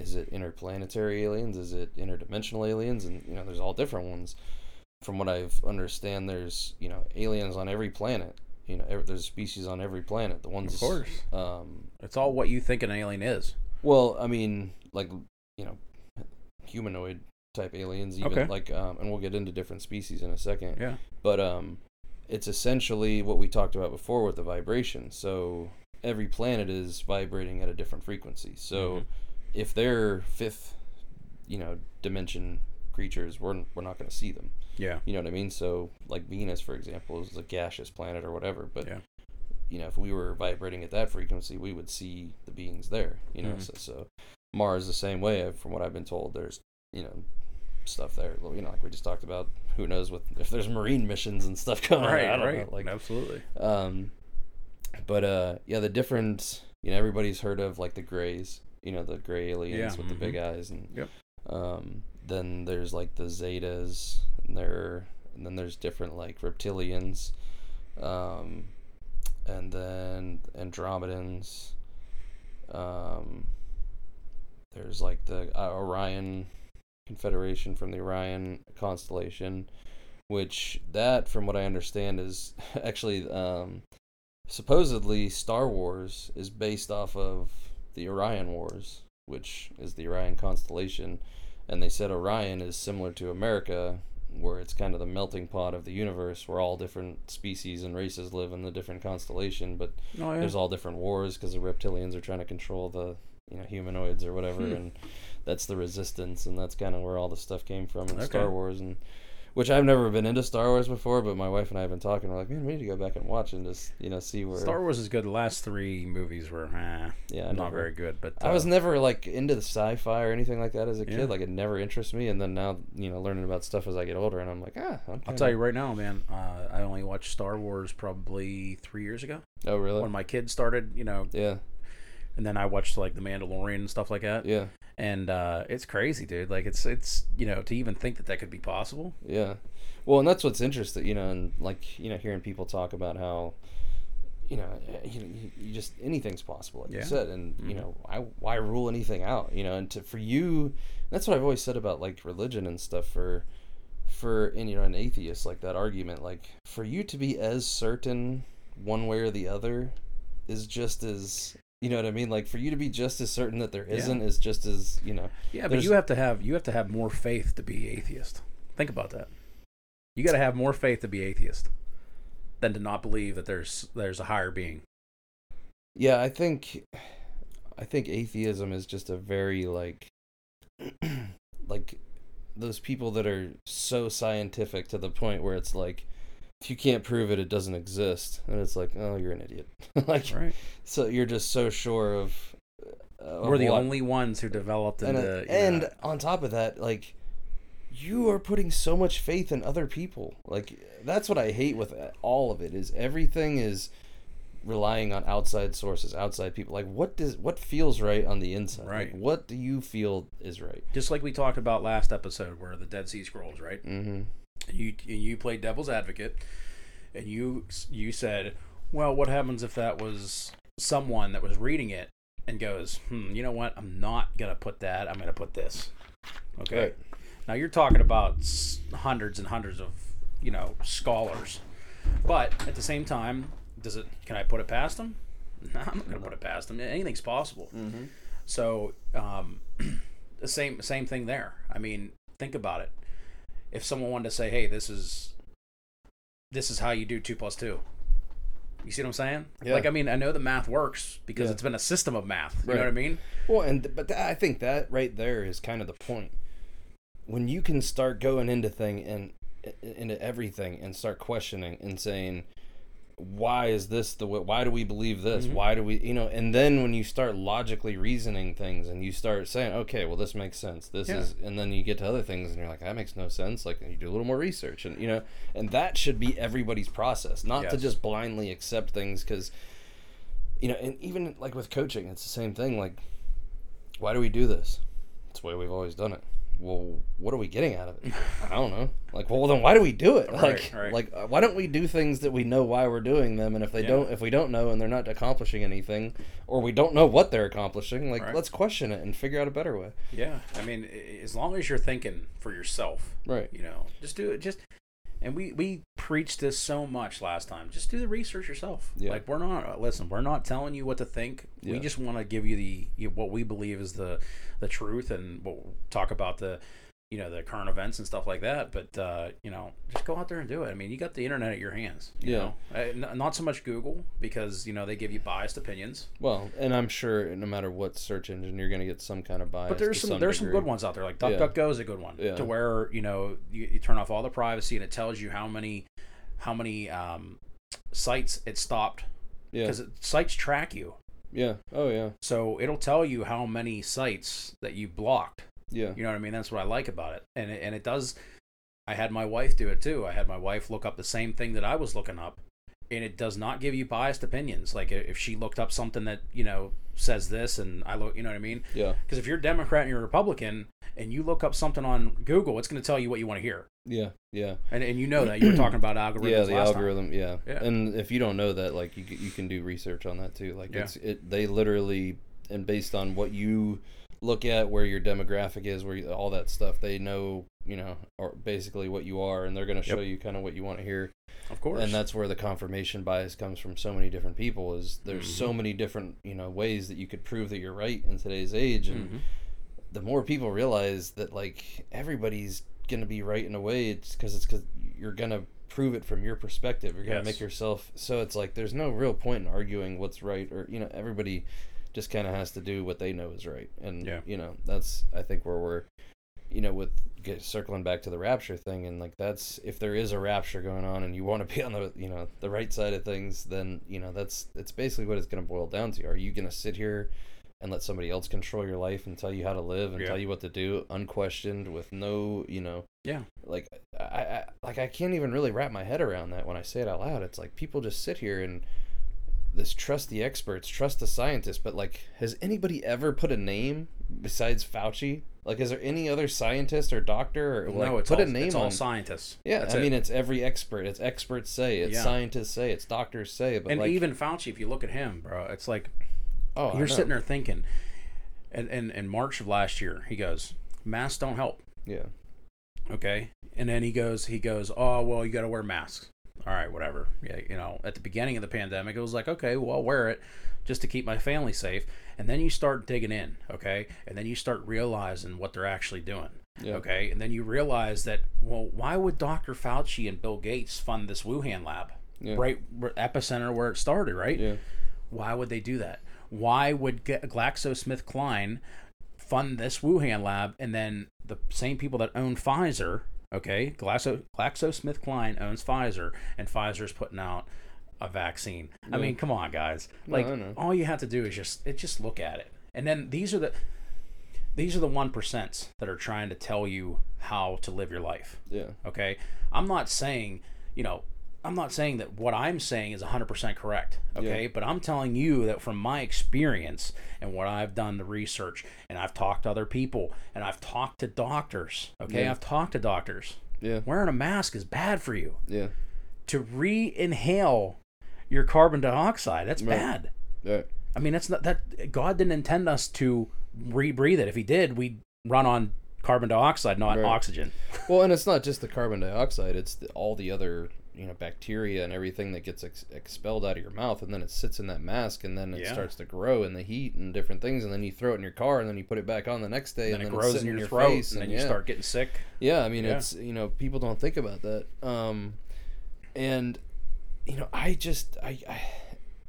is it interplanetary aliens? Is it interdimensional aliens? And you know, there's all different ones. From what I've understand, there's you know aliens on every planet. You know, every, there's species on every planet. The ones, Of course. Um, It's all what you think an alien is. well, I mean, like you know, humanoid type aliens. Even Okay. like, um, and we'll get into different species in a second Yeah. but um it's essentially what we talked about before with the vibration so every planet is vibrating at a different frequency so Mhm. if they're fifth you know dimension creatures we're, we're not going to see them Yeah. you know what i mean so like venus for example is a gaseous planet or whatever but Yeah. you know if we were vibrating at that frequency we would see the beings there you know Mhm. so, so mars the same way from what i've been told there's you know stuff there you know like we just talked about who knows what if there's marine missions and stuff coming Right. I don't Right. know, like Absolutely. um but uh yeah the different you know everybody's heard of like the grays you know the gray aliens Yeah, with the big mhm. eyes and Yep. um then there's like the zetas and there and then there's different like reptilians um and then andromedans um there's like the uh, orion confederation from the orion constellation which that from what i understand is actually um supposedly star wars is based off of the orion wars which is the orion constellation and they said orion is similar to america where it's kind of the melting pot of the universe where all different species and races live in the different constellation but Oh yeah. there's all different wars because the reptilians are trying to control the you know humanoids or whatever Hmm. and that's the resistance and that's kind of where all the stuff came from in Okay. star wars and which i've never been into star wars before but my wife and i have been talking we're like man we need to go back and watch and just you know see where Star Wars is good. The last three movies were eh, yeah not never- very good. But I was uh, never like into the sci-fi or anything like that as a kid. Like it never interested me, and then now you know learning about stuff as I get older, and I'm like, ah, I'm I'll tell you right now, man. Uh, I only watched Star Wars probably three years ago Oh really? when my kids started. You know, yeah, and then I watched like The Mandalorian and stuff like that. yeah, And uh, it's crazy, dude. Like it's it's you know to even think that that could be possible. yeah. Well, and that's what's interesting, you know, and like you know, hearing people talk about how, you know, eh, you, you, you just anything's possible, like Yeah. you said, and you Mhm. know, I why rule anything out, you know, and to for you, that's what I've always said about like religion and stuff for. For and you know an atheist like that argument like for you to be as certain one way or the other is just as you know what I mean like for you to be just as certain that there Yeah. isn't is just as you know Yeah, but you have to have you have to have more faith to be atheist. Think about that. You got to have more faith to be atheist than to not believe that there's there's a higher being. Yeah, I think I think atheism is just a very like like those people that are so scientific to the point where it's like if you can't prove it it doesn't exist and it's like oh you're an idiot like Right. so you're just so sure of uh, We're of the what- only ones who developed and, into uh, and on top of that like you are putting so much faith in other people. Like that's what I hate with all of it is everything is relying on outside sources, outside people. Like what does what feels right on the inside? Right. Like, what do you feel is right? Just like we talked about last episode, where the Dead Sea Scrolls, right? Mm-hmm. You you played devil's advocate, and you you said, well, what happens if that was someone that was reading it and goes, hmm, you know what? I'm not gonna put that. I'm gonna put this. Okay. Right. Now you're talking about hundreds and hundreds of you know scholars, but at the same time, does it? Can I put it past them? No, I'm not gonna put it past them. Anything's possible. Mm-hmm. So um, the same same thing there. I mean, think about it. If someone wanted to say, "Hey, this is this is how you do two plus two. You see what I'm saying? Yeah. Like, I mean, I know the math works because Yeah. it's been a system of math. You Right. know what I mean? Well, and th- but th- I think that right there is kind of the point. When you can start going into thing and into everything and start questioning and saying, "Why is this the way? Why do we believe this? Mhm. Why do we, you know?" And then when you start logically reasoning things and you start saying, "Okay, well, this makes sense. This Yeah. is," and then you get to other things and you're like, "That makes no sense." Like you do a little more research and you know, and that should be everybody's process, not to just blindly accept things because you know, and even like with coaching, it's the same thing. Like, why do we do this? It's the way we've always done it. Well, what are we getting out of it? I don't know. Like, well, then why do we do it? Like, right. like, uh, why don't we do things that we know why we're doing them? And if they Yeah. don't, if we don't know and they're not accomplishing anything, or we don't know what they're accomplishing, like, Right. let's question it and figure out a better way. Yeah. I mean, as long as you're thinking for yourself, Right. you know, just do it. Just and we we preached this so much last time. Just do the research yourself. Yeah. Like we're not uh, listen. We're not telling you what to think. We just want to give you the you, what we believe is the the truth, and we'll talk about the you know the current events and stuff like that. But uh, you know, just go out there and do it. I mean, you got the internet at your hands. You Yeah. Know? Uh, n- not so much Google because you know they give you biased opinions. Well, and I'm sure no matter what search engine, you're going to get some kind of bias. But there's to some, there's some good ones out there. Like Yeah. DuckDuckGo is a good one Yeah. to where you know you, you turn off all the privacy and it tells you how many how many um, sites it stopped Yeah. because sites track you. Yeah. Oh yeah. So it'll tell you how many sites that you blocked. Yeah. You know what I mean? That's what I like about it. And it, and it does. I had my wife do it too. I had my wife look up the same thing that I was looking up, and it does not give you biased opinions. Like if she looked up something that you know says this, and I look, you know what I mean? Yeah. Because if you're a Democrat and you're a Republican, and you look up something on Google, it's going to tell you what you want to hear. Yeah. Yeah. And, and you know that you were talking about algorithms. yeah the algorithm yeah. Yeah. and if you don't know that like you, you can do research on that too like Yeah. it's it they literally and based on what you look at where your demographic is where you, all that stuff they know you know or basically what you are and they're going to show Yep. you kind of what you want to hear Of course. and that's where the confirmation bias comes from so many different people is there's so Mm-hmm. many different you know ways that you could prove that you're right in today's age and Mhm. the more people realize that like everybody's gonna be right in a way it's because it's because you're gonna prove it from your perspective you're gonna Yes. make yourself so it's like there's no real point in arguing what's right or you know everybody just kind of has to do what they know is right and Yeah. you know that's i think where we're you know with get, circling back to the rapture thing and like that's if there is a rapture going on and you want to be on the you know the right side of things then you know that's it's basically what it's going to boil down to are you going to sit here and let somebody else control your life and tell you how to live and Yeah. tell you what to do unquestioned with no you know Yeah. like I, I like i can't even really wrap my head around that when i say it out loud it's like people just sit here and this trust the experts trust the scientists but like has anybody ever put a name besides fauci like is there any other scientist or doctor or like no, it's put all, a name it's on all scientists. yeah That's i it. mean it's every expert it's experts say it's Yeah. scientists say it's doctors say but and like even Fauci, if you look at him, bro, it's like oh you're sitting there thinking. And in, in March of last year, he goes, "Masks don't help." yeah Okay, and then he goes, he goes, "Oh well, you got to wear masks." All right, whatever. Yeah, you know, at the beginning of the pandemic, it was like, okay, well, I'll wear it just to keep my family safe. And then you start digging in, okay, and then you start realizing what they're actually doing. yeah Okay, and then you realize that well, why would Dr. Fauci and Bill Gates fund this Wuhan lab, Yeah. right, epicenter where it started, right? yeah Why would they do that? Why would GlaxoSmithKline fund this Wuhan lab, and then the same people that own Pfizer, okay, Glaxo GlaxoSmithKline owns Pfizer, and Pfizer's putting out a vaccine. I mean, come on, guys. Like, know. all you have to do is just it just look at it, and then these are the these are the one percents that are trying to tell you how to live your life. Yeah. Okay. I'm not saying, you know, I'm not saying that what I'm saying is 100% correct. Okay. Yeah. But I'm telling you that from my experience and what I've done the research and I've talked to other people and I've talked to doctors. Okay. Yeah. I've talked to doctors. Yeah. Wearing a mask is bad for you. Yeah. To re inhale your carbon dioxide, that's Right. bad. Right. I mean, that's not that God didn't intend us to re-breathe it. If He did, we'd run on carbon dioxide, not Right. oxygen. Well, and it's not just the carbon dioxide; it's the, all the other you know bacteria and everything that gets ex- expelled out of your mouth, and then it sits in that mask, and then it Yeah. starts to grow in the heat and different things, and then you throw it in your car, and then you put it back on the next day, then and it then grows it's in sitting your, throat, face, and then yeah. you start getting sick. Yeah, I mean, Yeah. it's you know people don't think about that, um, and you know I just I, I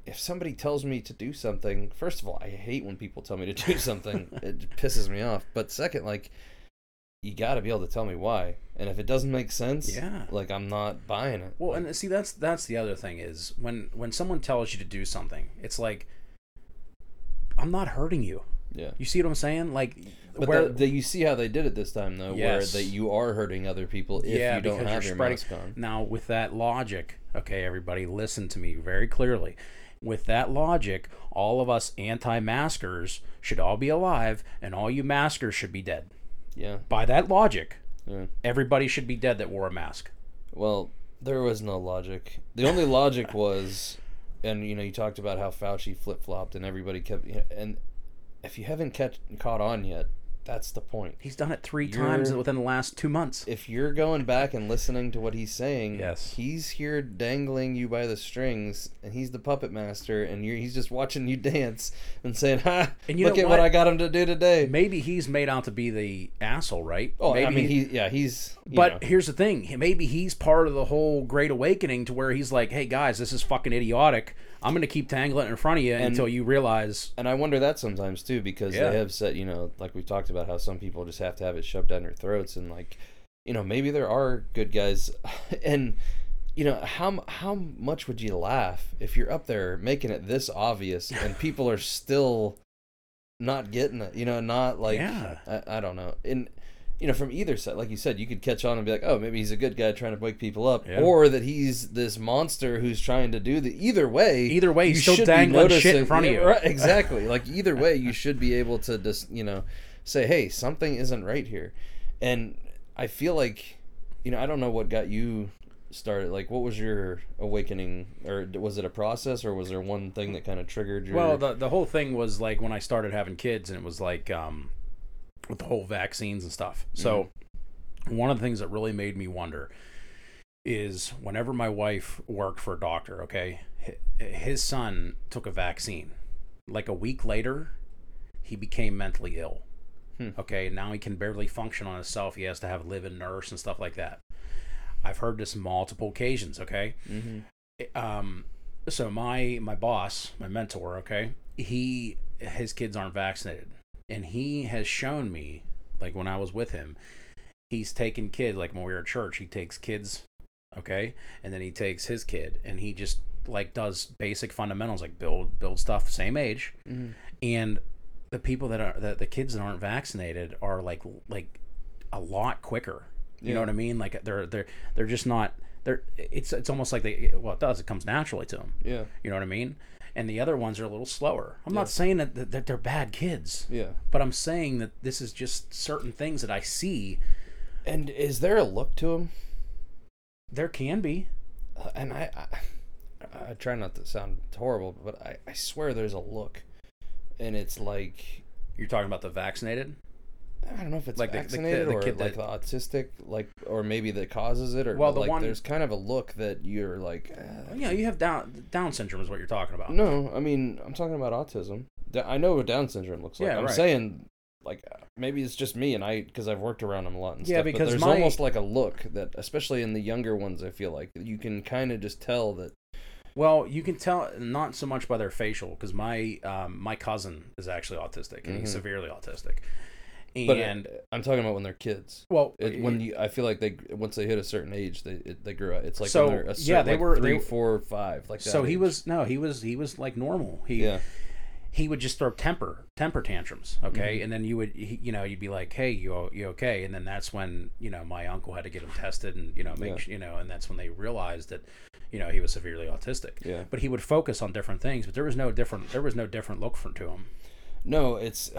if somebody tells me to do something, first of all, I hate when people tell me to do something. it pisses me off. But second, like you got to be able to tell me why, and if it doesn't make sense, Yeah. like I'm not buying it. Well, and see, that's that's the other thing is when when someone tells you to do something, it's like I'm not hurting you. yeah. You see what I'm saying? Like But where the, the, you see how they did it this time, though, Yes. where that you are hurting other people if yeah, you don't have you're your spreading. mask on. Now, with that logic, okay, everybody, listen to me very clearly. With that logic, all of us anti-maskers should all be alive, and all you maskers should be dead. Yeah, By that logic, yeah. everybody should be dead that wore a mask. Well, there was no logic. The only logic was, and you know, you talked about how Fauci flip flopped, and everybody kept. You know, and if you haven't catch, caught on yet, that's the point. He's done it 3 You're- times within the last two months. If you're going back and listening to what he's saying, Yes. he's here dangling you by the strings, and he's the puppet master, and you're he's just watching you dance and saying, "Ha! And you look know at what? what? I got him to do today." Maybe he's made out to be the asshole, right? Oh, maybe I mean, he, yeah, he's. you But know. here's the thing: maybe he's part of the whole Great Awakening, to where he's like, "Hey guys, this is fucking idiotic. I'm gonna keep tangling it in front of you until you realize." And I wonder that sometimes too, because Yeah. they have said, you know, like we've talked about how some people just have to have it shoved down their throats, and like, you know, maybe there are good guys, and you know, how how much would you laugh if you're up there making it this obvious and people are still not getting it, you know, not like, Yeah. I, I don't know, and you know, from either side, like you said, you could catch on and be like, oh, maybe he's a good guy trying to wake people up, Yeah. or that he's this monster who's trying to do the. Either way, Either way, you still should be dangling shit in front of you. Right, exactly. like either way, you should be able to just you know say, hey, something isn't right here, and I feel like you know I don't know what got you started. Like, what was your awakening, or was it a process, or was there one thing that kind of triggered your? Well, the the whole thing was like when I started having kids, and it was like um, with the whole vaccines and stuff. So, one of the things that really made me wonder is whenever my wife worked for a doctor, okay, his son took a vaccine. Like a week later, he became mentally ill. Hmm. Okay, now he can barely function on himself. He has to have live-in nurse and stuff like that. I've heard this multiple occasions. Okay, hmm um so my my boss my mentor okay he his kids aren't vaccinated and he has shown me like when i was with him he's taken kids like when we were at church he takes kids okay? And then he takes his kid and he just like does basic fundamentals like build build stuff same age. Hmm and the people that are the, the kids that aren't vaccinated are like like a lot quicker. You know what i mean? Like they're they're they're just not they're it's it's almost like they well it does. It comes naturally to them Yeah, you know what i mean and the other ones are a little slower i'm Yeah. not saying that, that, that they're bad kids yeah. but i'm saying that this is just certain things that i see And is there a look to them? there can be Uh, and I, I, I try not to sound horrible, but I, I swear there's a look, and it's like you're talking about the vaccinated I don't know if it's Like the- the kid- vaccinated the or kid like that- the autistic, like or maybe that causes it, or Well, the like one- there's kind of a look that you're like, uh, yeah you have down down syndrome is what you're talking about no, I mean I'm talking about autism. I know what Down syndrome looks like. Yeah, I'm right. saying like uh, maybe it's just me and I because I've worked around them a lot and Yeah, stuff. because but there's my- almost like a look that, especially in the younger ones, I feel like you can kind of just tell that. Well, you can tell not so much by their facial because my um, my cousin is actually autistic and he's Mhm. severely autistic. But And uh, I'm talking about when they're kids. well, It, when you, I feel like they once they hit a certain age, they it, they grow up. It's like So, a yeah, they like were- three, they- four, five, like that. so he was no, he was he was like normal. He yeah, he would just throw temper temper tantrums okay and then you would he, you know you'd be like hey you you okay and then that's when you know my uncle had to get him tested and you know make Yeah. you know and that's when they realized that you know he was severely autistic Yeah. but he would focus on different things but there was no different there was no different look for to him No, it's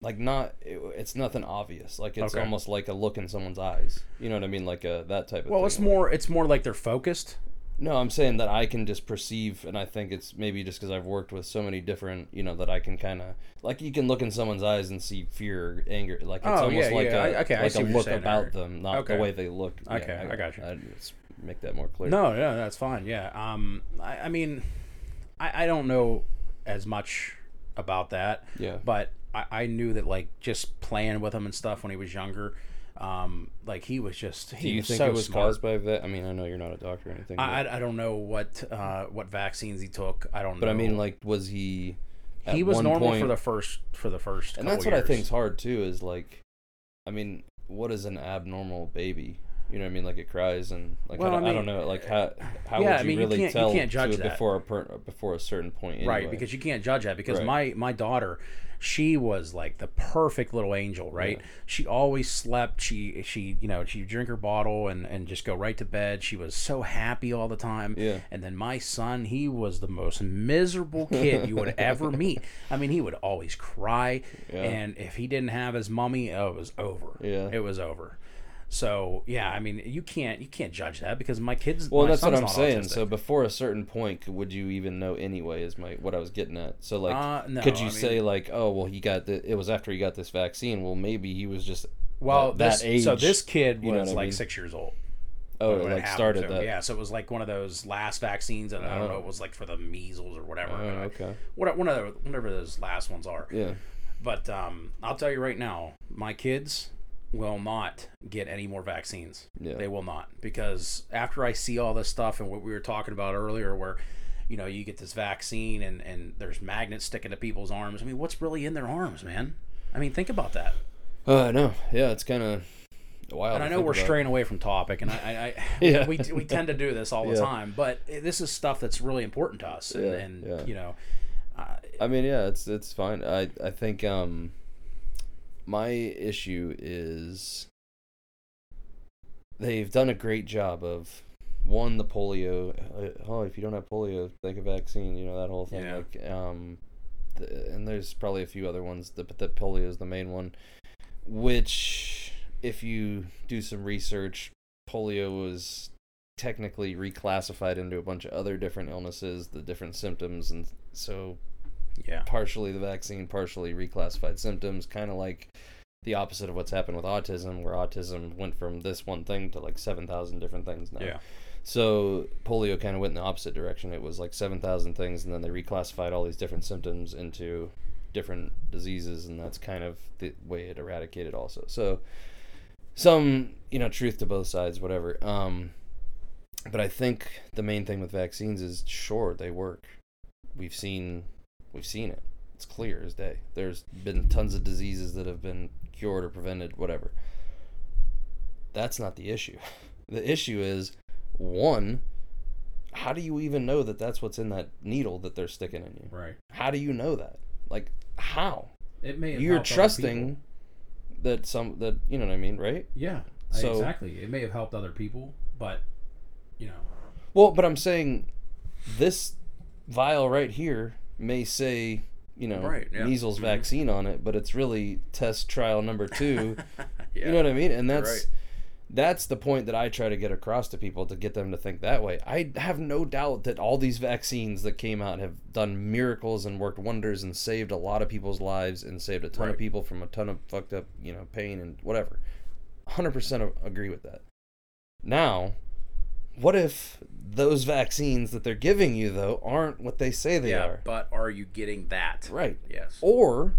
like not. It, it's nothing obvious. Like it's Okay. almost like a look in someone's eyes. You know what I mean? Like a that type of. well thing. it's more it's more like they're focused No, I'm saying that I can just perceive, and I think it's maybe just because I've worked with so many different, you know, that I can kind of like you can look in someone's eyes and see fear, anger, like it's Oh, almost yeah, like yeah. a I- okay, I like see a look about them, not Okay. the way they look. Okay, I got you. I, let's make that more clear. No, no, that's fine. Yeah. Um, I, I mean, I, I don't know as much about that, Yeah. but I, I knew that like just playing with him and stuff when he was younger, um, like he was just he Do you was think so it was smart. caused by that? I mean, I know you're not a doctor or anything, I, I I don't know what uh what vaccines he took. I don't. Know But know. I mean, like, was he? he was normal point- for the first for the first. and that's what I years. think's hard too. Is like, I mean, what is an abnormal baby? You know what I mean? Like it cries and like Well, I, don't, I I, don't know. Like how how yeah, would I you mean, you really can't- you can't judge that. before a per, before a certain point? right because you can't judge that because Right. my my daughter she was like the perfect little angel right Yeah. she always slept she she you know she'd drink her bottle and and just go right to bed she was so happy all the time Yeah. and then my son he was the most miserable kid you would ever meet i mean he would always cry Yeah. and if he didn't have his mummy oh, it was over Yeah. it was over so yeah i mean you can't you can't judge that because my kids Well, my that's what I'm saying. autistic. So before a certain point, would you even know anyway? Is my what I was getting at. So like, Uh, no, could you I say like, oh well, he got the it was after he got this vaccine. Well, maybe he was just Well, that, this, that age. so this kid you know was I like mean? six years old. oh, it like started that. Yeah, so it was like one of those last vaccines, and I don't Oh. know, it was like for the measles or whatever. Oh, okay. What one of the, whatever those last ones are. Yeah. But um, I'll tell you right now, my kids will not get any more vaccines. Yeah. They will not because after I see all this stuff and what we were talking about earlier, where you know you get this vaccine and and there's magnets sticking to people's arms. I mean, what's really in their arms, man? I mean, think about that. Uh, no. Yeah, it's kind of wild. And I know we're about. straying away from topic, and I, I, I Yeah. we, we tend to do this all the Yeah. time, but this is stuff that's really important to us, and, Yeah, and you know, uh, I mean, yeah, it's it's fine. I I think um my issue is they've done a great job of one the polio. uh, Oh, if you don't have polio, take a vaccine. You know that whole thing. Yeah. Like um, the, and there's probably a few other ones. The, but the polio is the main one. Which, if you do some research, polio was technically reclassified into a bunch of other different illnesses, the different symptoms, and so yeah, partially the vaccine, partially reclassified symptoms, kind of like the opposite of what's happened with autism, where autism went from this one thing to like 7,000 different things now. yeah, So polio kind of went in the opposite direction. It was like 7,000 things, and then they reclassified all these different symptoms into different diseases, and that's kind of the way it eradicated also. So some, you know, truth to both sides, whatever. Um, but I think the main thing with vaccines is sure they work. We've seen we've seen it. It's clear as day. There's been tons of diseases that have been cured or prevented, whatever. That's not the issue. The issue is one, how do you even know that that's what's in that needle that they're sticking in you? right. How do you know that? Like how? It may have You're trusting that some that you know what I mean, right? yeah, So- exactly. It may have helped other people, but you know, Well, but I'm saying this vial right here may say, you know, Right, yeah. measles Mhm. vaccine on it, but it's really test trial number 2. yeah, You know what I mean? And that's right. that's the point that I try to get across to people to get them to think that way. I have no doubt that all these vaccines that came out have done miracles and worked wonders and saved a lot of people's lives and saved a ton of people from a ton of fucked up, you know, pain and whatever. 100% agree with that. Now, what if those vaccines that they're giving you though aren't what they say they yeah. are? But are you getting that? Right. Yes. Or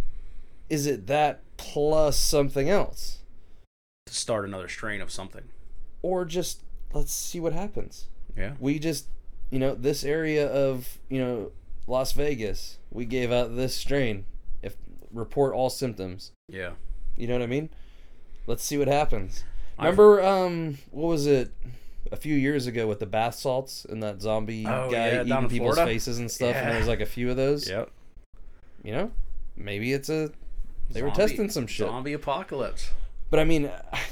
is it that plus something else? To start another strain of something. Or just let's see what happens. Yeah. we just you know this area of you know las vegas we gave out this strain if report all symptoms Yeah. you know what i mean let's see what happens remember um what was it a few years ago with the bath salts and that zombie Oh, guy yeah, eating people's Florida? faces and stuff and there was like a few of those Yep. You know, maybe it's a they were testing some shit. Zombie apocalypse. But I mean,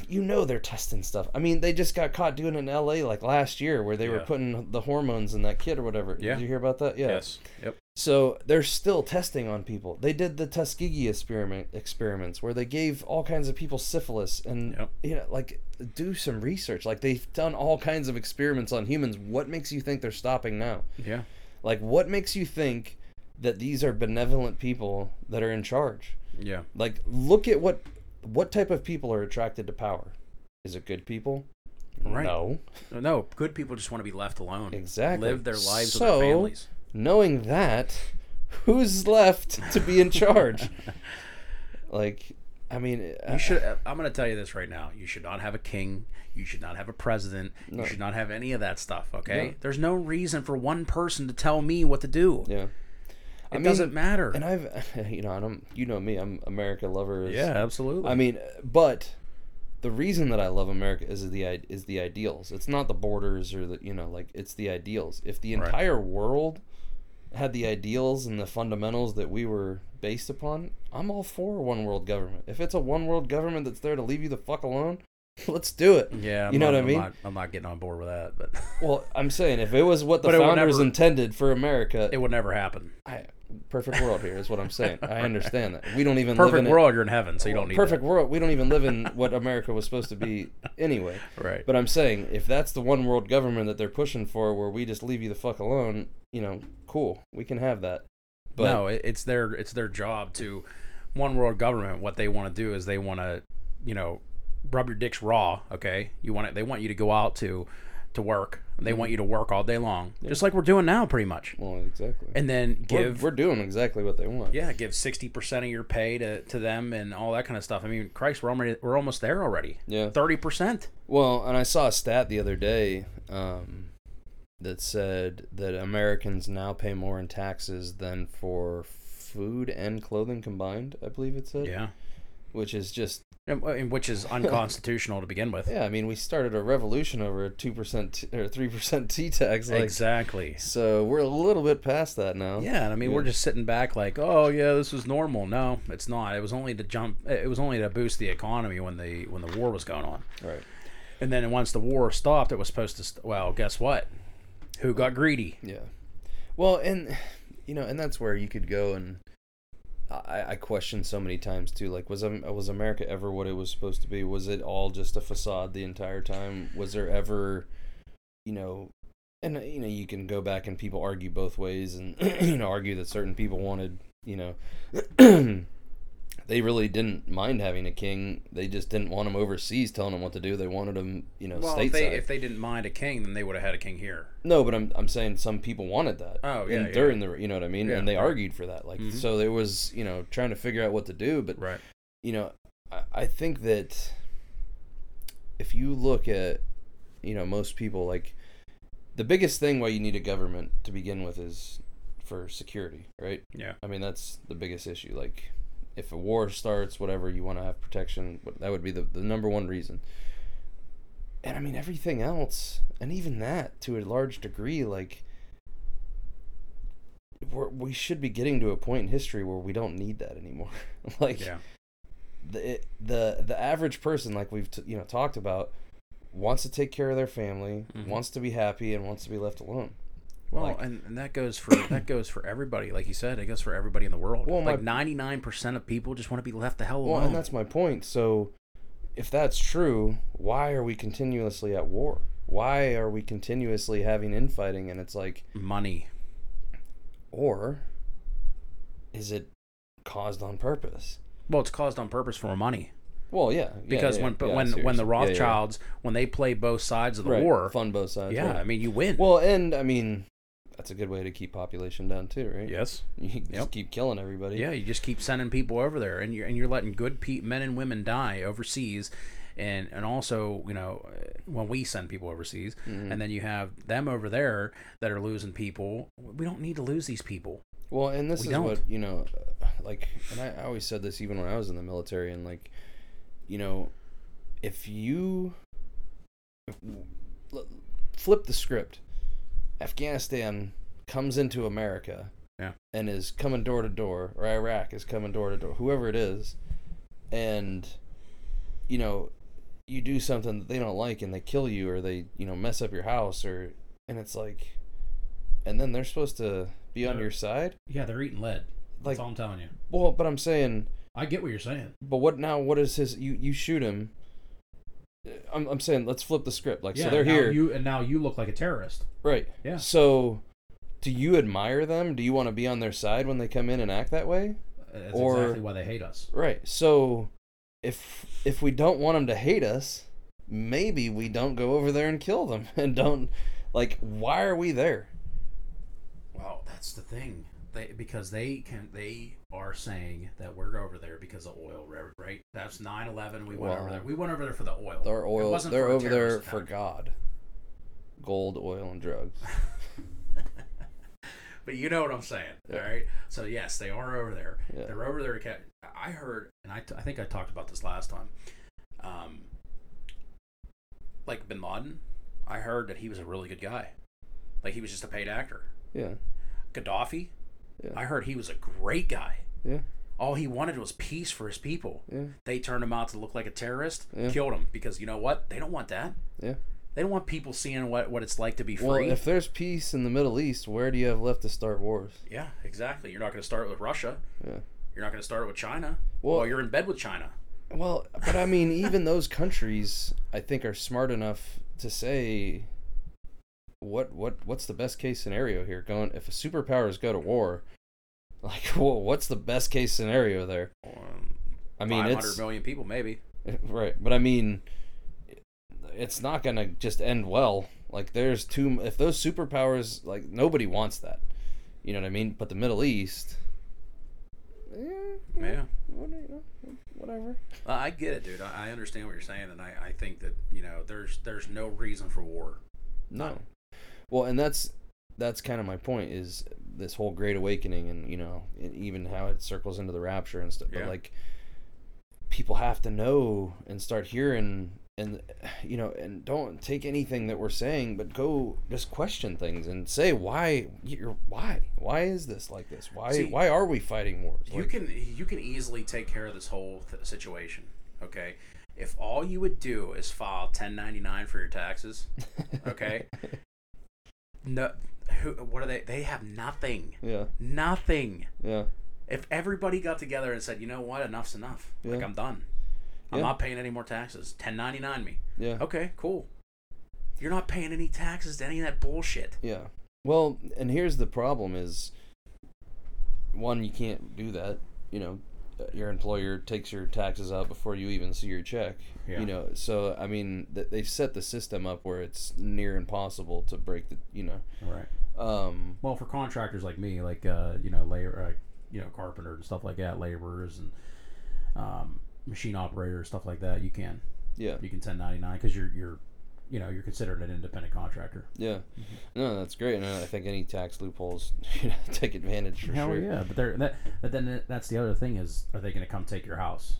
you know they're testing stuff. I mean, they just got caught doing it in L.A. like last year, where they were putting the hormones in that kid or whatever. Yeah. Did you hear about that? Yeah. Yes. Yep. So they're still testing on people. They did the Tuskegee experiment experiments where they gave all kinds of people syphilis and Yep. you know like do some research. Like they've done all kinds of experiments on humans. What makes you think they're stopping now? Yeah. Like what makes you think that these are benevolent people that are in charge? Yeah. Like look at what what type of people are attracted to power. Is it good people? Right. No. No, good people just want to be left alone. Exactly. Live their lives So- with their families. Knowing that, who's left to be in charge? like, I mean, uh, You should. I'm going to tell you this right now. You should not have a king. You should not have a president. No. You should not have any of that stuff. Okay. No. There's no reason for one person to tell me what to do. yeah. It doesn't matter. And I've, you know, I don't, you know me, I'm America lover. Is, yeah, absolutely. I mean, but the reason that I love America is the is the ideals. It's not the borders or the you know like it's the ideals. If the Right. entire world had the ideals and the fundamentals that we were based upon, I'm all for one world government. If it's a one world government that's there to leave you the fuck alone, let's do it. yeah, I'm you know not- what I I'm mean? not- I'm not getting on board with that, but Well, I'm saying if it was what the But it would founders never- intended for America, it would never happen. I, perfect world here is what I'm saying. I understand that we don't even live Perfect in world, you're in heaven, so you don't need perfect world. We don't even live in what America was supposed to be anyway. Right. But I'm saying if that's the one world government that they're pushing for, where we just leave you the fuck alone, you know, cool, we can have that. But no, it's their it's their job to one world government. What they want to do is they want to, you know, rub your dicks raw. Okay, you want it. They want you to go out to to work. They Mm-hmm. want you to work all day long, just like we're doing now, pretty much. well, exactly. And then We're- give we're, doing exactly what they want. yeah, give sixty percent of your pay to, to them and all that kind of stuff. I mean, Christ, we're already we're almost there already. Yeah. Thirty percent. Well, and I saw a stat the other day um, that said that Americans now pay more in taxes than for food and clothing combined. I believe it said. Yeah. Which is just Uh, which is unconstitutional to begin with. yeah. I mean, we started a revolution over a two percent or three percent T tax. Like, exactly. So we're a little bit past that now. Yeah, and I mean we're just sitting back like, oh yeah, this is normal. No, it's not. It was only to jump. Eh, it was only to boost the economy when the when the war was going on. Right. And then once the war stopped, it was supposed to. St- well, guess what? Who got greedy? Yeah. Well, and you know, and that's where you could go and I, I question so many times too. Like, was Am- was America ever what it was supposed to be? Was it all just a facade the entire time? Was there ever, you know, and you know, you can go back and people argue both ways, and you know, argue that certain people wanted, you know. They really didn't mind having a king. They just didn't want him overseas telling them what to do. They wanted him, you know, Well, stateside. if they if they didn't mind a king, then they would have had a king here. No, but I'm I'm saying some people wanted that. Oh, yeah, and yeah. during the you know what I mean, Yeah, and they argued for that. Like Mhm. so, there was you know trying to figure out what to do. But Right. you know, I, I think that if you look at you know most people like the biggest thing why you need a government to begin with is for security, right? Yeah. I mean that's the biggest issue. Like if a war starts, whatever you want to have protection, that would be the the number one reason. And I mean everything else, and even that to a large degree, like we're, we should be getting to a point in history where we don't need that anymore. like Yeah. the the the average person, like we've t- you know talked about, wants to take care of their family, Mhm. wants to be happy, and wants to be left alone. Well, Like- and, and that goes for that goes for everybody. Like you said, it goes for everybody in the world. Well, like ninety nine percent of people just want to be left the hell alone. Well, and that's my point. So, if that's true, why are we continuously at war? Why are we continuously having infighting? And it's like, money. or is it caused on purpose? Well, it's caused on purpose for money. Well, yeah, yeah, because yeah, when but yeah, when what when the. Rothschilds when they play both sides of the Right, war, fund both sides. yeah, right. I mean you win. well, and I mean, that's a good way to keep population down too, right? yes, You just Yep. keep killing everybody. yeah, you just keep sending people over there, and you're and you're letting good pe- men and women die overseas, and and also you know when we send people overseas, Mhm. and then you have them over there that are losing people. We don't need to lose these people. Well, and this We is don't. what you know, like, and I, I always said this even when I was in the military, and like, you know, if you flip the script, Afghanistan comes into America Yeah. and is coming door to door, or Iraq is coming door to door, whoever it is, and you know, you do something that they don't like and they kill you or they, you know, mess up your house or and it's like and then they're supposed to be on your side? Yeah, they're eating lead. Like That's all I'm telling you. well, but I'm saying I get what you're saying. but what now what is his you you shoot him I'm, I'm saying let's flip the script like yeah, so they're here You and now you look like a terrorist. right Yeah. so do you admire them do you want to be on their side when they come in and act that way That's Or- exactly why they hate us. right so if if we don't want them to hate us maybe we don't go over there and kill them and don't like why are we there Well, that's the thing. They because they can they are saying that we're over there because of oil, right? right? That's 9/11. We went over there. We went over there for the oil. Their It oil, wasn't they're over there terrorist for. God. Gold, oil, and drugs. But you know what I'm saying, Yeah. all right? So yes, they are over there. Yeah. They're over there. I heard, and I, t- I think I talked about this last time. Um, like Bin Laden, I heard that he was a really good guy. Like he was just a paid actor. Yeah, Gaddafi, Yeah. I heard he was a great guy. yeah, All he wanted was peace for his people. yeah, They turned him out to look like a terrorist, Yeah. killed him because you know what? They don't want that. yeah. They don't want people seeing what, what it's like to be free. Well, if there's peace in the Middle East, where do you have left to start wars? yeah, exactly. You're not going to start with Russia. Yeah. You're not going to start with China. Well- Well, you're in bed with China. Well, but I mean, even those countries, I think, are smart enough to say, what, what, what's the best case scenario here? Going if superpowers go to war, like, well, what's the best case scenario there? Um, I mean, 500 it's million people, maybe. right, but I mean, it's not gonna just end well. Like, there's too if those superpowers, like, nobody wants that. You know what I mean? But the Middle East, yeah, Yeah. what, you know, whatever. Uh, I get it, dude. I, I understand what you're saying, and I, I think that you know there's there's no reason for war. No. Well, and that's that's kind of my point is this whole great awakening and you know and even how it circles into the rapture and stuff. Yeah. But like people have to know and start hearing and you know and don't take anything that we're saying but go just question things and say why you're why why is this like this why See, why are we fighting wars You Like, can you can easily take care of this whole th- situation. Okay, if all you would do is file 1099 for your taxes, okay. No, who, what are they? They have nothing, yeah nothing. yeah If everybody got together and said, you know what, enough's enough. yeah. Like I'm done. I'm Yeah. not paying any more taxes. 1099 me. yeah Okay, cool. You're not paying any taxes to any of that bullshit. Yeah. Well, and here's the problem is one you can't do that, you know, your employer takes your taxes out before you even see your check. Yeah. You know, so I mean, th- they've set the system up where it's near impossible to break the, you know. Right. Um Well, for contractors like me, like uh, you know, labor, uh, you know, carpenter and stuff like that, laborers and um, machine operators, stuff like that, you can yeah. you can 1099 because you're you're you know you're considered an independent contractor. Yeah. Mm-hmm. No, that's great. And I think any tax loopholes you know, take advantage for Hell sure. yeah, but they're that, but then that's the other thing is are they going to come take your house?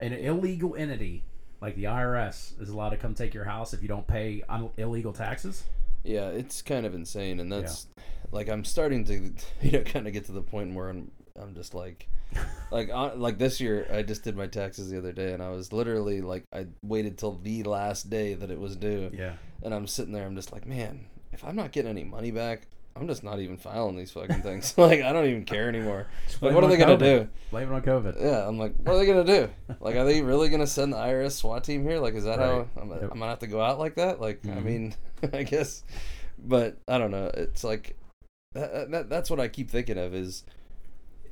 An illegal entity like the IRS is allowed to come take your house if you don't pay un- illegal taxes. Yeah, it's kind of insane, and that's like I'm starting to, you know, kind of get to the point where I'm, I'm just like, like, uh, like this year I just did my taxes the other day, and I was literally like, I waited till the last day that it was due, Yeah. and I'm sitting there, I'm just like, man, if I'm not getting any money back, I'm just not even filing these fucking things. like, I don't even care anymore. Like, what are they gonna COVID. do? Blame it on COVID. Yeah, I'm like, what are they gonna do? Like, are they really gonna send the IRS SWAT team here? Like, is that Right. how I'm, Yep. I'm gonna have to go out like that? Like, I Mhm. mean, I guess, but I don't know. It's like that, that, that's what I keep thinking of is,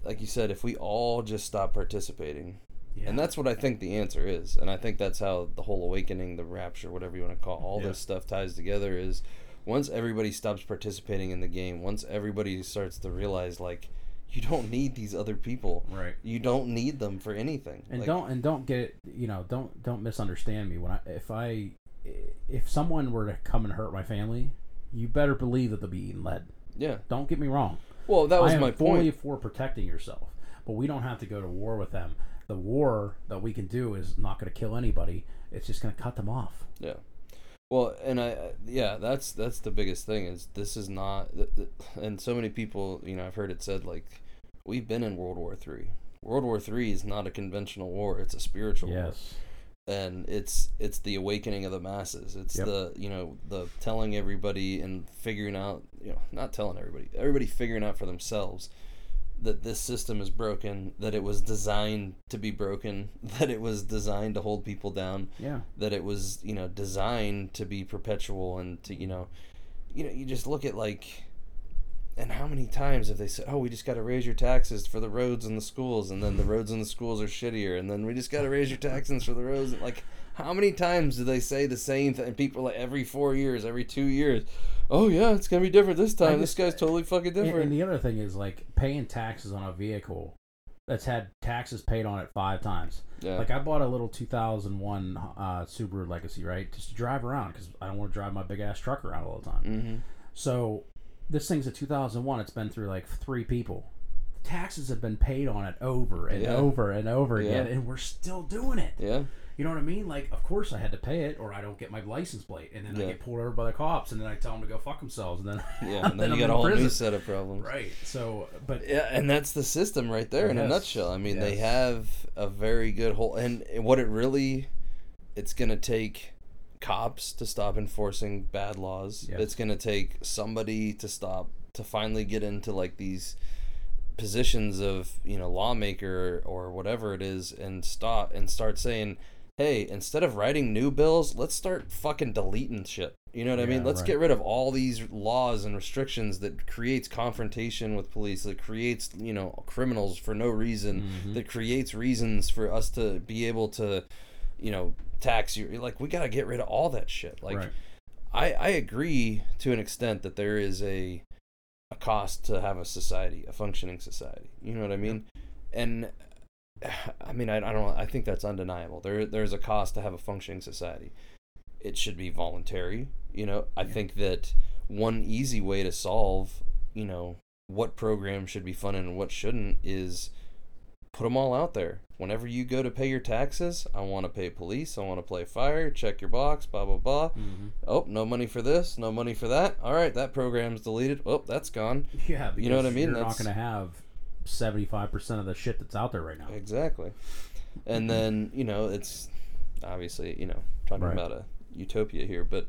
like you said, if we all just stop participating, Yeah. and that's what I think the answer is, and I think that's how the whole awakening, the rapture, whatever you want to call all Yeah. this stuff ties together is once everybody stops participating in the game, once everybody starts to realize like you don't need these other people. right. You don't need them for anything. and Like, don't and don't get you know don't don't misunderstand me when i if i if someone were to come and hurt my family you better believe that they'll be eating lead Yeah. don't get me wrong Well, that was my fully point. for protecting yourself but we don't have to go to war with them the war that we can do is not going to kill anybody it's just going to cut them off Yeah. Well, and I yeah, that's that's the biggest thing is this is not and so many people, you know, I've heard it said like we've been in World War 3. World War 3 is not a conventional war, it's a spiritual war. And it's it's the awakening of the masses. It's Yep. the, you know, the telling everybody and figuring out, you know, not telling everybody. Everybody figuring out for themselves that this system is broken, that it was designed to be broken, that it was designed to hold people down Yeah. that it was you know designed to be perpetual and to you know you know you just look at like and how many times have they said oh we just got to raise your taxes for the roads and the schools and then the roads and the schools are shittier and then we just got to raise your taxes for the roads like how many times do they say the same thing and people like every four years every two years oh yeah it's gonna be different this time this guy's totally fucking different and the other thing is like paying taxes on a vehicle that's had taxes paid on it five times. yeah Like I bought a little 2001 uh, Subaru Legacy, right, just to drive around because I don't want to drive my big ass truck around all the time. mm-hmm. So this thing's a 2001. It's been through like three people. Taxes have been paid on it over and Yeah. over and over Yeah. again, and we're still doing it. yeah You know what I mean? Like, of course I had to pay it, or I don't get my license plate, and then Yeah. I get pulled over by the cops, and then I tell them to go fuck themselves, and then yeah and then, I'm you got in a whole prison. new set of problems Right. So, but Yeah, and that's the system right there in a nutshell. I mean, they have a very good whole, and what it really, it's gonna take cops to stop enforcing bad laws. Yes. It's gonna take somebody to stop to finally get into like these positions of you know lawmaker or whatever it is and stop and start saying hey instead of writing new bills let's start fucking deleting shit you know what i mean let's right. get rid of all these laws and restrictions that creates confrontation with police that creates you know criminals for no reason Mm-hmm. that creates reasons for us to be able to you know tax you like we got to get rid of all that shit like right. I, I agree to an extent that there is a a cost to have a society, a functioning society. You know what I mean? And I mean, I, I don't. I think that's undeniable. There there's a cost to have a functioning society. It should be voluntary. You know, I think that one easy way to solve, you know, what programs should be funded and what shouldn't is put them all out there. Whenever you go to pay your taxes, I want to pay police, I want to play fire, check your box, blah blah blah. Mm-hmm. Oh, no money for this, no money for that. All right, that program's deleted. Oh, that's gone. Yeah, You know what I mean? You're That's- not going to have seventy-five percent of the shit that's out there right now. Exactly. And then, you know, it's obviously, you know, talking Right. about a utopia here, but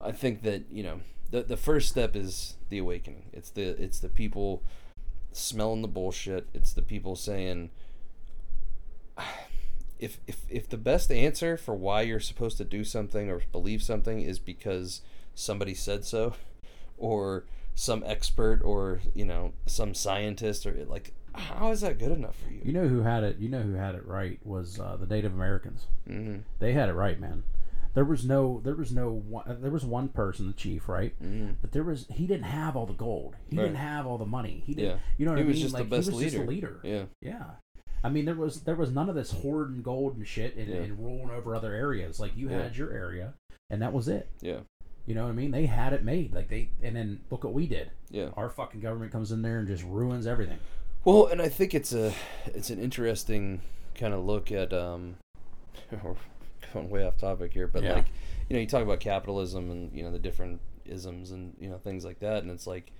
I think that, you know, the the first step is the awakening. It's the it's the people smelling the bullshit. It's the people saying if if if the best answer for why you're supposed to do something or believe something is because somebody said so or some expert or, you know, some scientist or like how is that good enough for you? You know who had it? You know who had it right was uh, the Native Americans. Mhm. They had it right, man. There was no, there was no, one, there was one person, the chief, right? Mhm. But there was, he didn't have all the gold. He Right. didn't have all the money. He didn't. Yeah. You know what He I was mean? just the like best he was just a leader. leader. Yeah. Yeah. I mean, there was there was none of this hoarding gold and shit and, Yeah. and rolling over other areas. Like you Yeah. had your area, and that was it. Yeah. You know what I mean? They had it made. Like they, and then look what we did. Yeah. Our fucking government comes in there and just ruins everything. Well, and I think it's a it's an interesting kind of look at um we're going way off topic here, but Yeah. like you know, you talk about capitalism and you know the different isms and you know things like that and it's like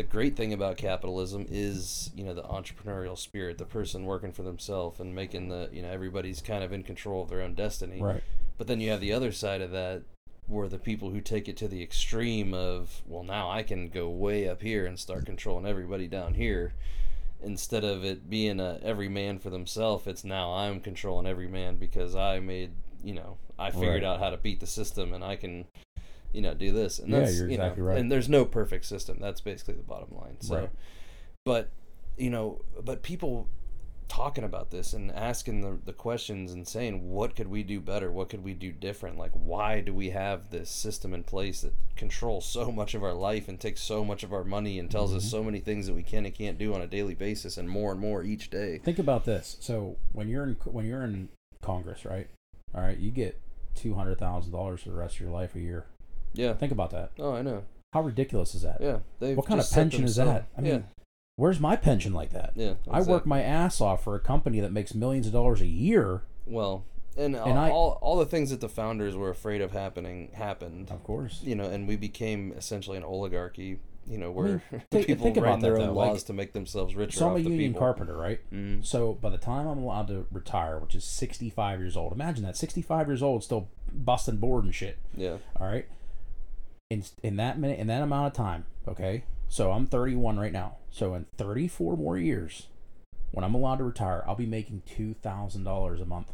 the great thing about capitalism is you know the entrepreneurial spirit the person working for themselves and making the you know everybody's kind of in control of their own destiny Right. But then you have the other side of that where the people who take it to the extreme of, well, now I can go way up here and start controlling everybody down here. Instead of it being a every man for themselves, it's now I'm controlling every man because I made, you know, I figured Right. out how to beat the system and I can, you know, do this. And Yeah, you're you know, exactly right. And there's no perfect system. That's basically the bottom line. So, Right. but, you know, but people talking about this and asking the, the questions and saying what could we do better what could we do different like why do we have this system in place that controls so much of our life and takes so much of our money and tells us Mm-hmm. so many things that we can and can't do on a daily basis and more and more each day Think about this. So when you're in when you're in Congress, right? All right, you get two hundred thousand dollars for the rest of your life a year. Yeah Think about that. oh i know How ridiculous is that? yeah what kind of pension is that? I mean, where's my pension like that? yeah yeah I work my ass off for a company that makes millions of dollars a year. well and, And I- all all the things that the founders were afraid of happening happened. Of course. You know, and we became essentially an oligarchy. You know, where think- people think write about their own though, like- laws to make themselves richer So I'm off a the union people. carpenter, right? Mm. So by the time I'm allowed to retire, which is 65 years old, imagine that 65 years old, still busting board and shit. Yeah, All right. In in that minute, in that amount of time, okay. So I'm 31 right now. So in 34 more years, when I'm allowed to retire, I'll be making two thousand dollars a month.